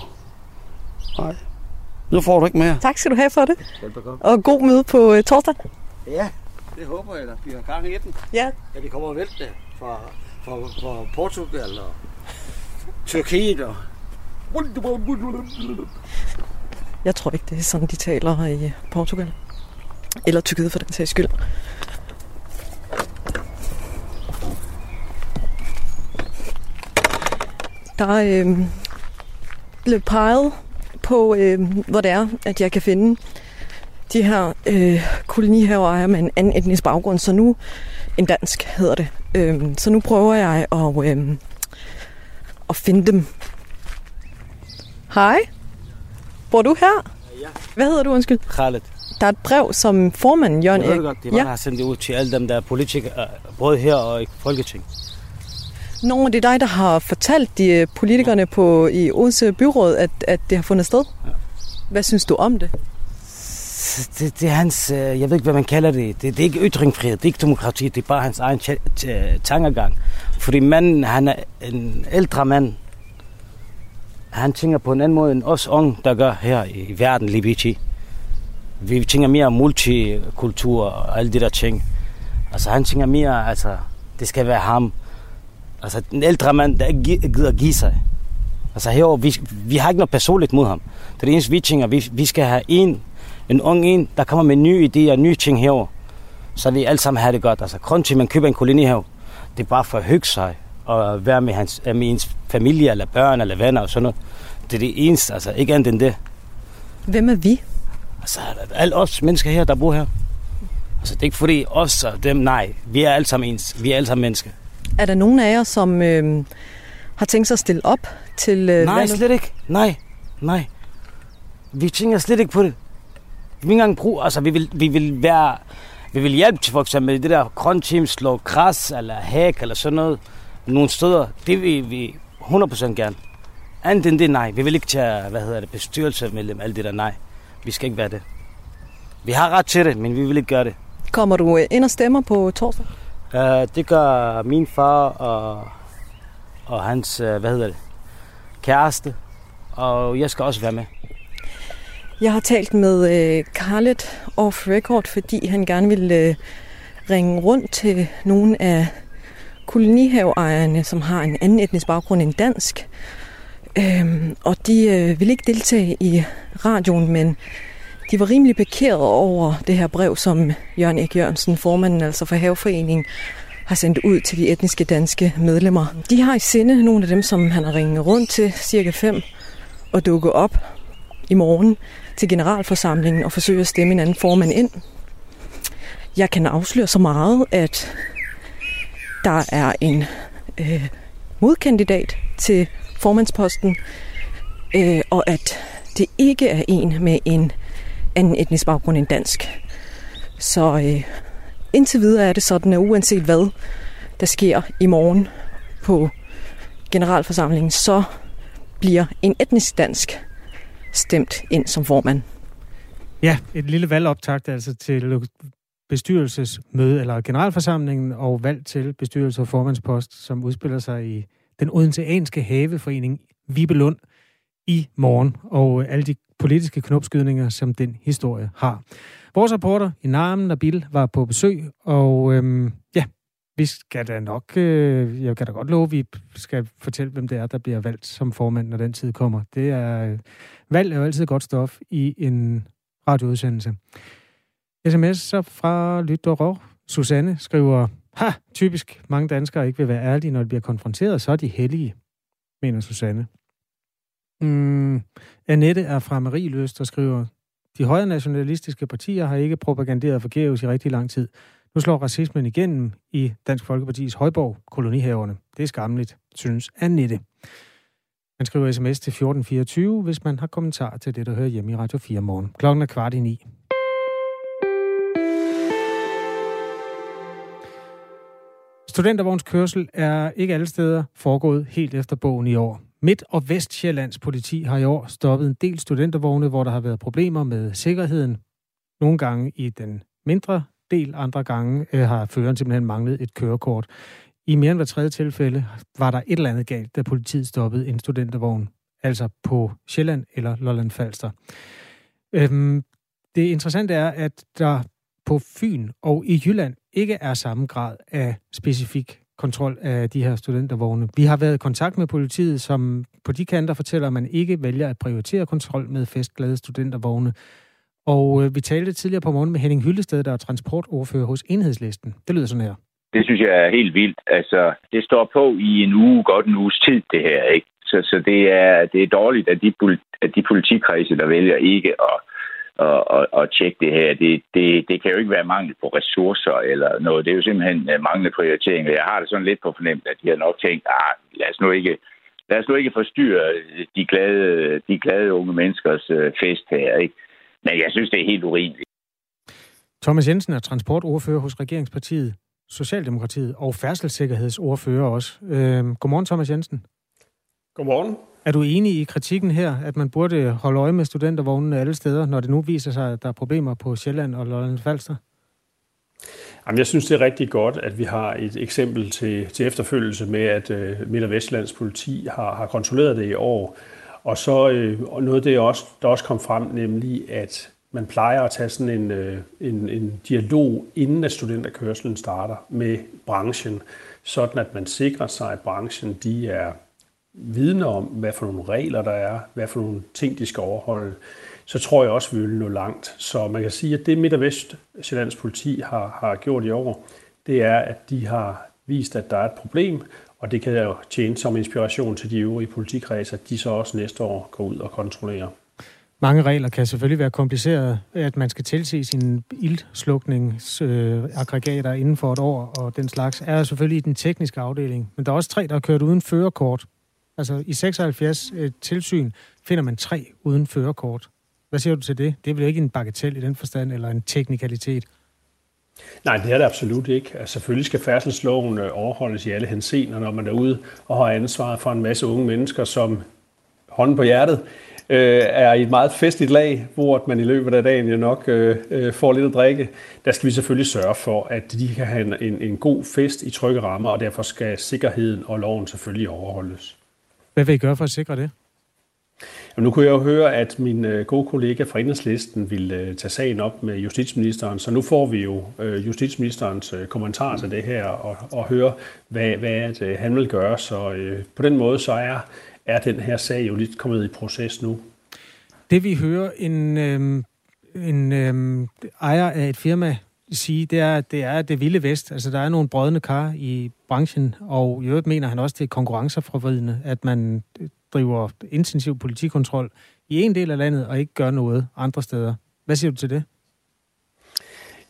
Nej. Nu får du ikke mere. Tak skal du have for det. Velbekomme. Og god møde på uh, torsdag. Ja, det håber jeg da. Vi har gang i den. Ja. Ja, det kommer og vælte fra, fra, fra Portugal og Tyrkiet og... Jeg tror ikke, det er sådan, de taler i Portugal. Eller Tyrkiet for den sags skyld. Der er øh, blevet peget på, øh, hvor det er, at jeg kan finde de her øh, kolonihaveejere med en anden etnisk baggrund. Så nu, en dansk hedder det. Øh, så nu prøver jeg at, øh, at finde dem. Hej. Bor du her? Ja. Hvad hedder du, undskyld? Khaled. Der er et brev, som formanden Jørgen Jeg ved godt, det var, ja. har sendt det ud til alle dem, der er politikere, både her og i Folketing. Nå, det er dig, der har fortalt de øh, politikerne på, i Odense Byråd, at, at det har fundet sted. Ja. Hvad synes du om det? Det, det er hans, øh, jeg ved ikke, hvad man kalder det. det. Det er ikke ytringsfrihed, det er ikke demokrati, det er bare hans egen tankegang. Fordi manden, han er en ældre mand. Han tænker på en anden måde end os unge, der gør her i verden, Libici. Vi tænker mere multikultur og alle de der ting. Altså han tænker mere, altså det skal være ham. Altså en ældre mand, der ikke gider give sig. Altså herovre, vi, vi har ikke noget personligt mod ham. Det er det eneste, vi tænker, vi, vi skal have en, en ung en, der kommer med nye idéer, nye ting herover. Så vi alle sammen har det godt. Altså grund til, at man køber en kolonihave, det er bare for at hygge sig og være med, hans, med ens familie, eller børn, eller venner og sådan noget. Det er det eneste, altså ikke andet end det. Hvem er vi? Altså alle os mennesker her, der bor her. Altså det er ikke fordi os og dem, nej. Vi er alle sammen ens. Vi er alle sammen mennesker. Er der nogen af jer, som øh, har tænkt sig at stille op til øh, Nej, valget? slet ikke. Nej, nej. Vi tænker slet ikke på det. Vi vil ikke engang bruge, altså vi vil, vi vil være, vi vil hjælpe til for eksempel det der grønteam, slå græs eller hæk eller sådan noget. Nogle steder, det vil vi 100% gerne. Andet end det, nej. Vi vil ikke tage, hvad hedder det, bestyrelsesmedlem, alt det der, nej. Vi skal ikke være det. Vi har ret til det, men vi vil ikke gøre det. Kommer du øh, ind og stemmer på torsdag? Uh, det gør min far og, og hans, øh, hvad hedder det, kæreste. Og jeg skal også være med. Jeg har talt med øh, Carlet off record, fordi han gerne vil øh, ringe rundt til nogle af kolonihaveejerne, som har en anden etnisk baggrund end dansk. Øhm, og de øh, vil ikke deltage i radioen, men de var rimelig bekeret over det her brev, som Jørgen Erik Jørgensen, formanden altså for Haveforeningen, har sendt ud til de etniske danske medlemmer. De har i sinde nogle af dem, som han har ringet rundt til, cirka fem, og dukke op i morgen til generalforsamlingen og forsøge at stemme en anden formand ind. Jeg kan afsløre så meget, at der er en øh, modkandidat til formandsposten, øh, og at det ikke er en med en anden etnisk baggrund end dansk. Så øh, indtil videre er det sådan, at uanset hvad der sker i morgen på generalforsamlingen, så bliver en etnisk dansk stemt ind som formand. Ja, et lille valgoptakt altså til bestyrelsesmøde eller generalforsamlingen og valg til bestyrelse- og formandspost, som udspiller sig i den odenseanske haveforening Vibelund i morgen, og øh, alle de politiske knopskydninger, som den historie har. Vores reporter i Narmen Nabil var på besøg, og øhm, ja, vi skal da nok, øh, jeg kan da godt love, at vi skal fortælle, hvem det er, der bliver valgt som formand, når den tid kommer. Det er, øh, valg er jo altid godt stof i en radioudsendelse. SMS så fra Lytter Susanne skriver, ha, typisk mange danskere ikke vil være ærlige, når de bliver konfronteret, så er de hellige, mener Susanne. Mm, Annette er fra Marieløst der skriver, de højre nationalistiske partier har ikke propaganderet forgæves i rigtig lang tid. Nu slår racismen igennem i Dansk Folkepartis højborg, kolonihaverne. Det er skamligt, synes Annette. Man skriver sms til 1424, hvis man har kommentar til det, der hører hjemme i Radio 4 morgen. Klokken er kvart i ni. Studentervognskørsel er ikke alle steder foregået helt efter bogen i år. Midt- og Vestjyllands politi har i år stoppet en del studentervogne, hvor der har været problemer med sikkerheden. Nogle gange i den mindre del, andre gange øh, har føreren simpelthen manglet et kørekort. I mere end hver tredje tilfælde var der et eller andet galt, da politiet stoppede en studentervogn, altså på Sjælland eller Lolland Falster. Øhm, det interessante er, at der på Fyn og i Jylland ikke er samme grad af specifik kontrol af de her studentervogne. Vi har været i kontakt med politiet, som på de kanter fortæller, at man ikke vælger at prioritere kontrol med festglade studentervogne. Og øh, vi talte tidligere på morgen med Henning Hyllested, der er transportordfører hos Enhedslisten. Det lyder sådan her. Det synes jeg er helt vildt. Altså, det står på i en uge, godt en uges tid, det her, ikke? Så, så det, er, det er dårligt, at de, at de politikredse, der vælger ikke at, at, at, at tjekke det her, det, det, det kan jo ikke være mangel på ressourcer eller noget. Det er jo simpelthen mangel manglende prioritering. Jeg har det sådan lidt på fornemt, at de har nok tænkt, ah, lad os nu ikke, lad os nu ikke forstyrre de glade, de glade unge menneskers øh, fest her, ikke? Men jeg synes, det er helt urimeligt. Thomas Jensen er transportordfører hos Regeringspartiet. Socialdemokratiet og færdselssikkerhedsordfører også. Øh, godmorgen, Thomas Jensen. Godmorgen. Er du enig i kritikken her, at man burde holde øje med studentervognene alle steder, når det nu viser sig, at der er problemer på Sjælland og Lolland Falster? Jamen, jeg synes, det er rigtig godt, at vi har et eksempel til, til efterfølgelse med, at uh, Midt- og Vestlands politi har, har kontrolleret det i år. Og så uh, noget af det, også, der også kom frem, nemlig at man plejer at tage sådan en, øh, en, en dialog, inden at studenterkørselen starter med branchen, sådan at man sikrer sig, at branchen de er vidne om, hvad for nogle regler der er, hvad for nogle ting, de skal overholde, så tror jeg også, vi vil nå langt. Så man kan sige, at det Midt- og Vestjyllands politi har, har gjort i år, det er, at de har vist, at der er et problem, og det kan jo tjene som inspiration til de øvrige politikredser, at de så også næste år går ud og kontrollerer. Mange regler kan selvfølgelig være komplicerede. At man skal tilse sine ildslukningsaggregater inden for et år og den slags, er selvfølgelig i den tekniske afdeling. Men der er også tre, der har kørt uden førerkort. Altså i 76 øh, tilsyn finder man tre uden førerkort. Hvad siger du til det? Det er vel ikke en bagatel i den forstand, eller en teknikalitet? Nej, det er det absolut ikke. Altså, selvfølgelig skal færdselsloven øh, overholdes i alle henseender, når man er ude og har ansvaret for en masse unge mennesker, som hånden på hjertet øh, er i et meget festligt lag, hvor man i løbet af dagen jo nok øh, øh, får lidt at drikke. Der skal vi selvfølgelig sørge for, at de kan have en, en, en god fest i trygge rammer, og derfor skal sikkerheden og loven selvfølgelig overholdes. Hvad vil I gøre for at sikre det? Jamen, nu kunne jeg jo høre, at min øh, gode kollega fra Enhedslisten ville øh, tage sagen op med justitsministeren, så nu får vi jo øh, justitsministerens kommentar til det her og, og høre, hvad, hvad øh, han vil gøre. Så øh, på den måde så er er den her sag jo lidt kommet i proces nu. Det vi hører en, øh, en øh, ejer af et firma sige, det er, det er det vilde vest. Altså, der er nogle brødende kar i branchen, og i øvrigt mener han også, det er konkurrenceforvridende, at man øh, driver intensiv politikontrol i en del af landet, og ikke gør noget andre steder. Hvad siger du til det?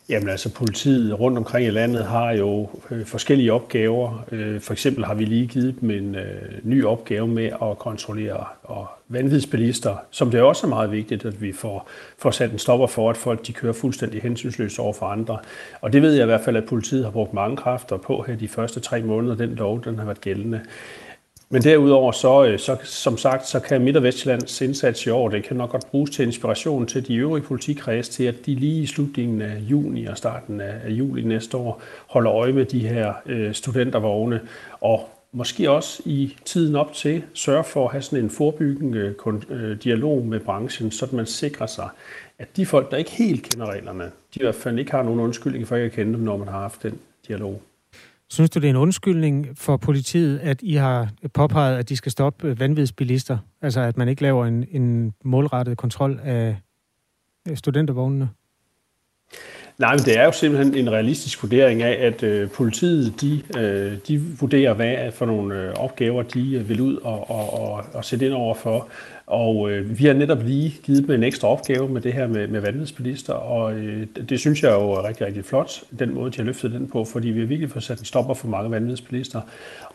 Jamen altså, politiet rundt omkring i landet har jo øh, forskellige opgaver. Øh, for eksempel har vi lige givet dem en øh, ny opgave med at kontrollere og vanvidsbilister, som det også er meget vigtigt, at vi får, får sat en stopper for, at folk de kører fuldstændig hensynsløst over for andre. Og det ved jeg i hvert fald, at politiet har brugt mange kræfter på her de første tre måneder, den lov den har været gældende. Men derudover, så, øh, så, som sagt, så kan Midt- og Vestjyllands indsats i år, det kan nok godt bruges til inspiration til de øvrige politikreds, til at de lige i slutningen af juni og starten af, juli næste år holder øje med de her øh, studentervogne, og måske også i tiden op til sørge for at have sådan en forebyggende øh, øh, dialog med branchen, så man sikrer sig, at de folk, der ikke helt kender reglerne, de i hvert fald ikke har nogen undskyldning for ikke at kende dem, når man har haft den dialog. Synes du, det er en undskyldning for politiet, at I har påpeget, at de skal stoppe øh, vanvidsbilister? Altså, at man ikke laver en, en målrettet kontrol af studentervognene? Nej, men det er jo simpelthen en realistisk vurdering af, at øh, politiet de, øh, de vurderer, hvad for nogle øh, opgaver de øh, vil ud og, og, og, og sætte ind over for. Og øh, vi har netop lige givet dem en ekstra opgave med det her med, med vanvidsbilister, og øh, det synes jeg jo er rigtig, rigtig flot, den måde, de har løftet den på, fordi vi har virkelig fået sat en stopper for mange vanvidsbilister.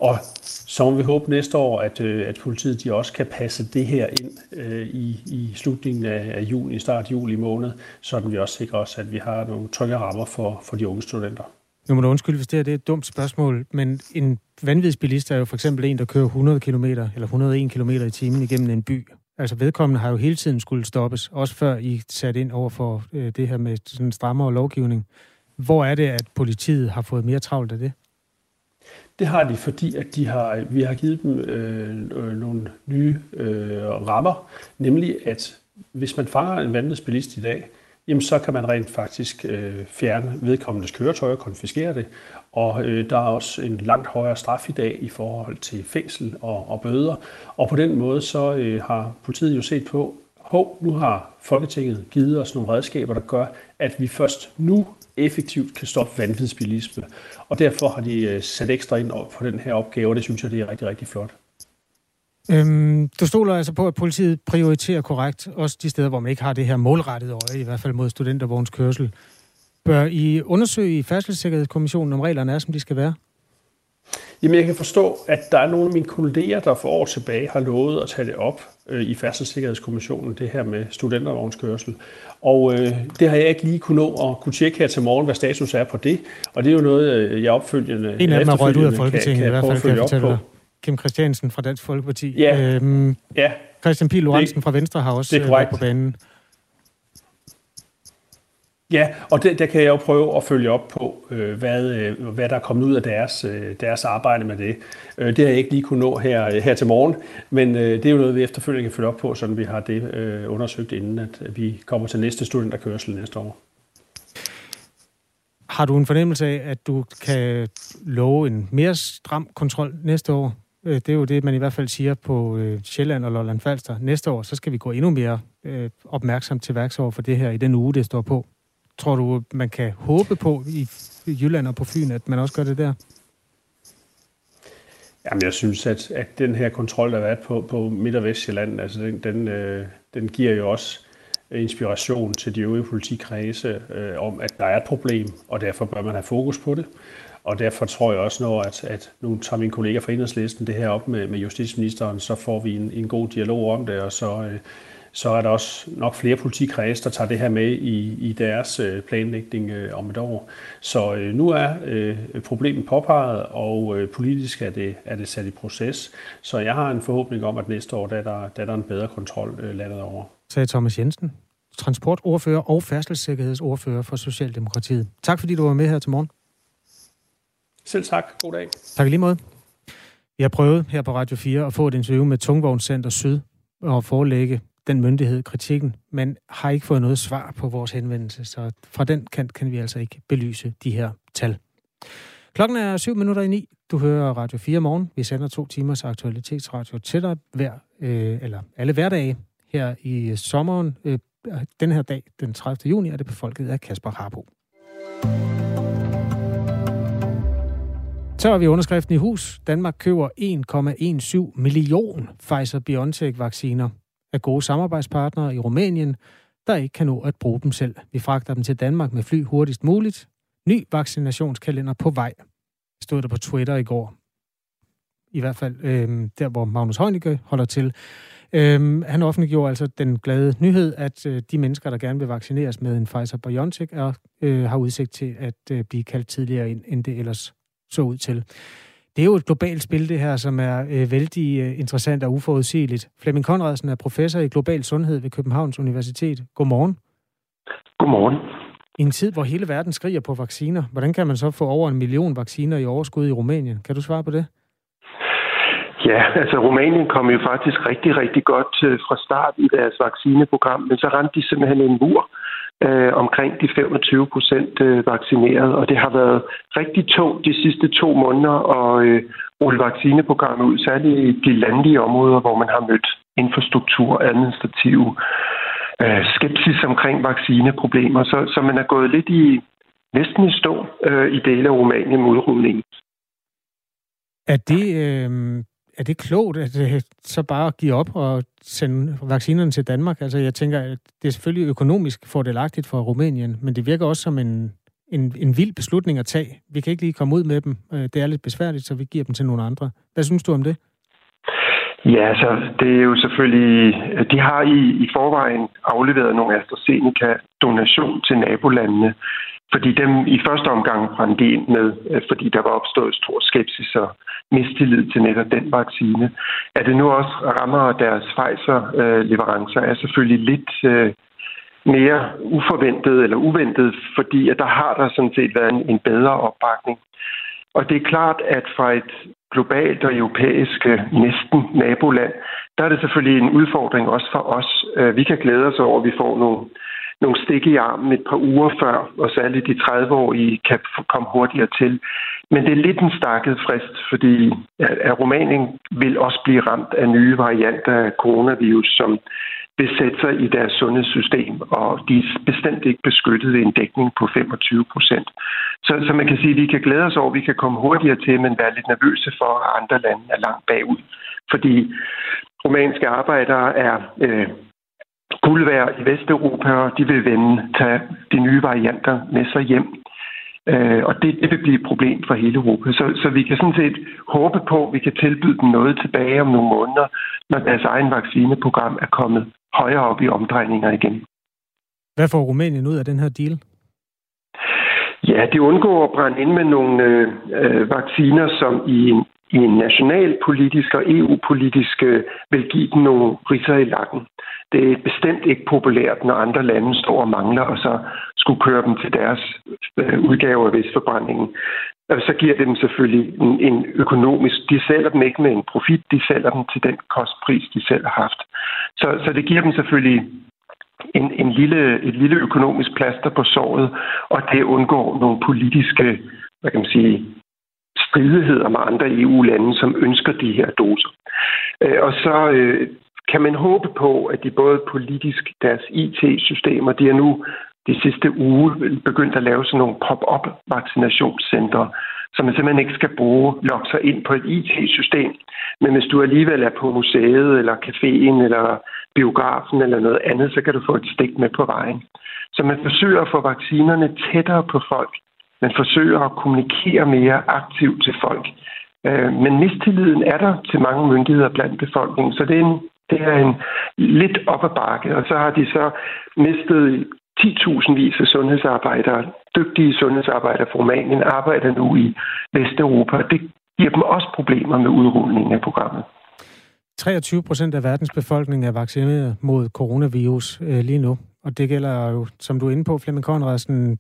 Og så må vi håbe næste år, at, øh, at politiet de også kan passe det her ind øh, i, i slutningen af, af juni, start juli måned, så vi også sikrer os, at vi har nogle trygge rammer for, for de unge studenter. Nu må du undskylde, hvis det, her, det er et dumt spørgsmål, men en vanvidsbilist er jo for eksempel en, der kører 100 km eller 101 km i timen igennem en by. Altså vedkommende har jo hele tiden skulle stoppes, også før I sat ind over for øh, det her med sådan strammere lovgivning. Hvor er det, at politiet har fået mere travlt af det? Det har de, fordi at de har, øh, vi har givet dem øh, øh, nogle nye øh, rammer, nemlig at hvis man fanger en vanvidsbilist i dag, jamen så kan man rent faktisk øh, fjerne vedkommendes køretøj og konfiskere det. Og øh, der er også en langt højere straf i dag i forhold til fængsel og, og bøder. Og på den måde så øh, har politiet jo set på, hov, nu har Folketinget givet os nogle redskaber, der gør, at vi først nu effektivt kan stoppe vanvidsbilisme. Og derfor har de øh, sat ekstra ind på den her opgave, og det synes jeg, det er rigtig, rigtig flot. Øhm, du stoler altså på, at politiet prioriterer korrekt, også de steder, hvor man ikke har det her målrettede øje, i hvert fald mod studentervognskørsel. Bør I undersøge i Færdselssikkerhedskommissionen, om reglerne er, som de skal være? Jamen, jeg kan forstå, at der er nogle af mine kolleger, der for år tilbage har lovet at tage det op øh, i Færdselssikkerhedskommissionen, det her med studentervognskørsel. Og øh, det har jeg ikke lige kunne nå at kunne tjekke her til morgen, hvad status er på det. Og det er jo noget, øh, jeg opfølgende... En af dem er røget ud af Folketinget, kan, kan i hvert fald, kan jeg fortælle dig. Kim Christiansen fra Dansk Folkeparti. Ja. Øhm, ja. Christian Pihl Lorentzen fra Venstre har også været på banen. Ja, og det, der kan jeg jo prøve at følge op på, øh, hvad, øh, hvad der er kommet ud af deres, øh, deres arbejde med det. Øh, det har jeg ikke lige kunne nå her, øh, her til morgen, men øh, det er jo noget, vi efterfølgende kan følge op på, så vi har det øh, undersøgt, inden at vi kommer til næste studenterkørsel næste år. Har du en fornemmelse af, at du kan love en mere stram kontrol næste år? Øh, det er jo det, man i hvert fald siger på øh, Sjælland og Lolland Falster. Næste år, så skal vi gå endnu mere opmærksom til værks over for det her i den uge, det står på. Tror du, man kan håbe på i Jylland og på Fyn, at man også gør det der? Jamen, jeg synes, at, at den her kontrol, der har været på, på Midt- og Vestjylland, altså den, den, øh, den giver jo også inspiration til de øvrige politikredse øh, om, at der er et problem, og derfor bør man have fokus på det. Og derfor tror jeg også, når at, at nu tager min kollega fra Enhedslisten det her op med, med justitsministeren, så får vi en, en god dialog om det, og så, øh, så er der også nok flere politikredse, der tager det her med i, i deres øh, planlægning øh, om et år. Så øh, nu er problemet påpeget, og politisk er det, er det sat i proces. Så jeg har en forhåbning om, at næste år der er der, der er der en bedre kontrol landet over. Sagde Thomas Jensen, transportordfører og færdselssikkerhedsordfører for Socialdemokratiet. Tak fordi du var med her til morgen. Selv tak. God dag. Tak lige måde. Vi har prøvet her på Radio 4 at få et interview med Tungvognscenter Syd og forelægge den myndighed kritikken, men har ikke fået noget svar på vores henvendelse, så fra den kant kan vi altså ikke belyse de her tal. Klokken er 7 minutter i 9. Du hører Radio 4 morgen. Vi sender to timers aktualitetsradio til dig hver, øh, eller alle hverdage her i sommeren. Øh, den her dag, den 30. juni, er det befolket af Kasper Harbo. Så har vi underskriften i hus. Danmark køber 1,17 million Pfizer-BioNTech-vacciner af gode samarbejdspartnere i Rumænien, der ikke kan nå at bruge dem selv. Vi fragter dem til Danmark med fly hurtigst muligt. Ny vaccinationskalender på vej, stod der på Twitter i går. I hvert fald øh, der, hvor Magnus Heunicke holder til. Øh, han offentliggjorde altså den glade nyhed, at øh, de mennesker, der gerne vil vaccineres med en Pfizer-BioNTech, er, øh, har udsigt til at øh, blive kaldt tidligere ind, end det ellers så ud til. Det er jo et globalt spil, det her, som er øh, vældig øh, interessant og uforudsigeligt. Flemming Konradsen er professor i global sundhed ved Københavns Universitet. Godmorgen. Godmorgen. I en tid, hvor hele verden skriger på vacciner, hvordan kan man så få over en million vacciner i overskud i Rumænien? Kan du svare på det? Ja, altså Rumænien kom jo faktisk rigtig, rigtig godt øh, fra start i deres vaccineprogram, men så rendte de simpelthen en mur øh, Øh, omkring de 25 procent øh, vaccineret, og det har været rigtig tungt de sidste to måneder at øh, rulle vaccineprogrammet ud, særligt i de landlige områder, hvor man har mødt infrastruktur og administrative øh, skepsis omkring vaccineproblemer, så, så man er gået lidt i næsten i stå øh, i dele af Rumænien med udrulningen. Er det, øh, er det klogt, at det så bare give op og sende vaccinerne til Danmark? Altså, jeg tænker, at det er selvfølgelig økonomisk fordelagtigt for Rumænien, men det virker også som en, en, en vild beslutning at tage. Vi kan ikke lige komme ud med dem. Øh, det er lidt besværligt, så vi giver dem til nogle andre. Hvad synes du om det? Ja, så det er jo selvfølgelig... De har i, i forvejen afleveret nogle AstraZeneca-donation til nabolandene, fordi dem i første omgang brændte ind med, øh, fordi der var opstået stor skepsis og mistillid til netop den vaccine. At det nu også rammer deres Pfizer-leverancer er selvfølgelig lidt øh, mere uforventet eller uventet, fordi at der har der sådan set været en, en bedre opbakning. Og det er klart, at fra et globalt og europæisk øh, næsten naboland, der er det selvfølgelig en udfordring også for os. Øh, vi kan glæde os over, at vi får nogle nogle stik i armen et par uger før, og særligt de 30-årige kan komme hurtigere til. Men det er lidt en stakket frist, fordi at Rumænien vil også blive ramt af nye varianter af coronavirus, som vil sætte sig i deres sundhedssystem, og de er bestemt ikke beskyttet i en dækning på 25 procent. Så, så man kan sige, at vi kan glæde os over, at vi kan komme hurtigere til, men være lidt nervøse for, at andre lande er langt bagud. Fordi rumænske arbejdere er øh, guld værd i Vesteuropa, de vil vende, tage de nye varianter med sig hjem. Øh, og det, det vil blive et problem for hele Europa. Så, så vi kan sådan set håbe på, at vi kan tilbyde dem noget tilbage om nogle måneder, når deres egen vaccineprogram er kommet højere op i omdrejninger igen. Hvad får Rumænien ud af den her deal? Ja, de undgår at brænde ind med nogle øh, vacciner, som i en, i en nationalpolitisk og EU-politisk øh, vil give dem nogle ridser i lakken. Det er bestemt ikke populært, når andre lande står og mangler, og så skulle køre dem til deres øh, udgave af Vestforbrændingen. Og så giver det dem selvfølgelig en, en økonomisk... De sælger dem ikke med en profit, de sælger dem til den kostpris, de selv har haft. Så, så det giver dem selvfølgelig en, en lille, et lille økonomisk plaster på såret, og det undgår nogle politiske, hvad kan man sige, stridigheder med andre EU-lande, som ønsker de her doser. Øh, og så øh, kan man håbe på, at de både politisk, deres IT-systemer, de er nu de sidste uge begyndt at lave sådan nogle pop-up vaccinationscentre, så man simpelthen ikke skal bruge, logge sig ind på et IT-system. Men hvis du alligevel er på museet, eller caféen, eller biografen, eller noget andet, så kan du få et stik med på vejen. Så man forsøger at få vaccinerne tættere på folk. Man forsøger at kommunikere mere aktivt til folk. Øh, men mistilliden er der til mange myndigheder blandt befolkningen, så det er en det er en lidt op ad bakke, og så har de så mistet 10.000 vis af sundhedsarbejdere, dygtige sundhedsarbejdere fra Rumænien, arbejder nu i Vesteuropa. Det giver dem også problemer med udrulningen af programmet. 23 procent af verdens befolkning er vaccineret mod coronavirus øh, lige nu. Og det gælder jo, som du er inde på, Flemming Konradsen,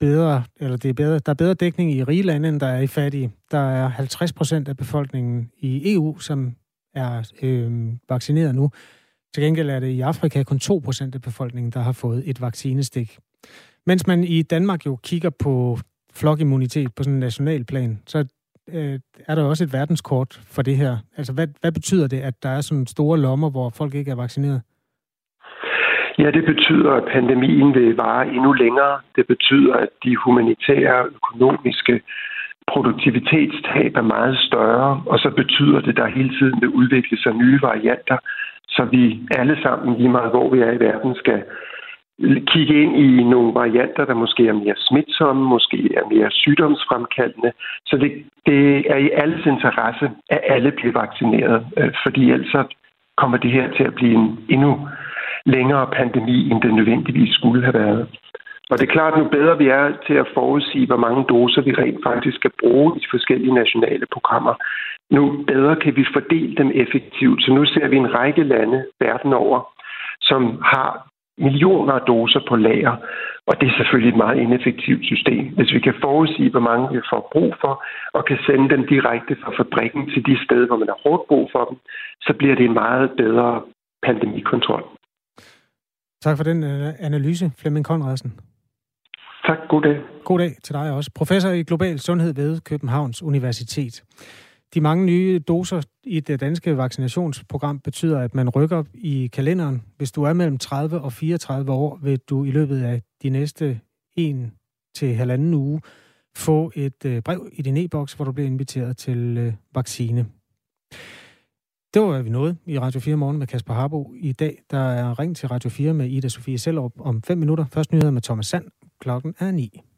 bedre, eller det er bedre, der er bedre dækning i rige lande, end der er i fattige. Der er 50 procent af befolkningen i EU, som er øh, vaccineret nu. Til gengæld er det i Afrika kun 2% af befolkningen, der har fået et vaccinestik. Mens man i Danmark jo kigger på flokimmunitet på sådan en national plan, så øh, er der også et verdenskort for det her. Altså, hvad, hvad betyder det, at der er sådan store lommer, hvor folk ikke er vaccineret? Ja, det betyder, at pandemien vil vare endnu længere. Det betyder, at de humanitære, økonomiske produktivitetstab er meget større, og så betyder det, at der hele tiden vil udvikle sig nye varianter, så vi alle sammen, lige meget hvor vi er i verden, skal kigge ind i nogle varianter, der måske er mere smitsomme, måske er mere sygdomsfremkaldende. Så det, det er i alles interesse, at alle bliver vaccineret, øh, fordi ellers kommer det her til at blive en endnu længere pandemi, end det nødvendigvis skulle have været. Og det er klart, at nu bedre vi er til at forudsige, hvor mange doser vi rent faktisk skal bruge i de forskellige nationale programmer, nu bedre kan vi fordele dem effektivt. Så nu ser vi en række lande verden over, som har millioner af doser på lager, og det er selvfølgelig et meget ineffektivt system. Hvis vi kan forudsige, hvor mange vi får brug for, og kan sende dem direkte fra fabrikken til de steder, hvor man har hårdt brug for dem, så bliver det en meget bedre pandemikontrol. Tak for den øh, analyse, Flemming Konradsen. Tak, god dag. God dag til dig også. Professor i global sundhed ved Københavns Universitet. De mange nye doser i det danske vaccinationsprogram betyder, at man rykker i kalenderen. Hvis du er mellem 30 og 34 år, vil du i løbet af de næste en til halvanden uge få et øh, brev i din e-boks, hvor du bliver inviteret til øh, vaccine. Det var, vi nåede i Radio 4 morgen med Kasper Harbo. I dag der er ring til Radio 4 med Ida Sofie Sellerup om 5 minutter. Først nyheder med Thomas Sand. Klokken er 9.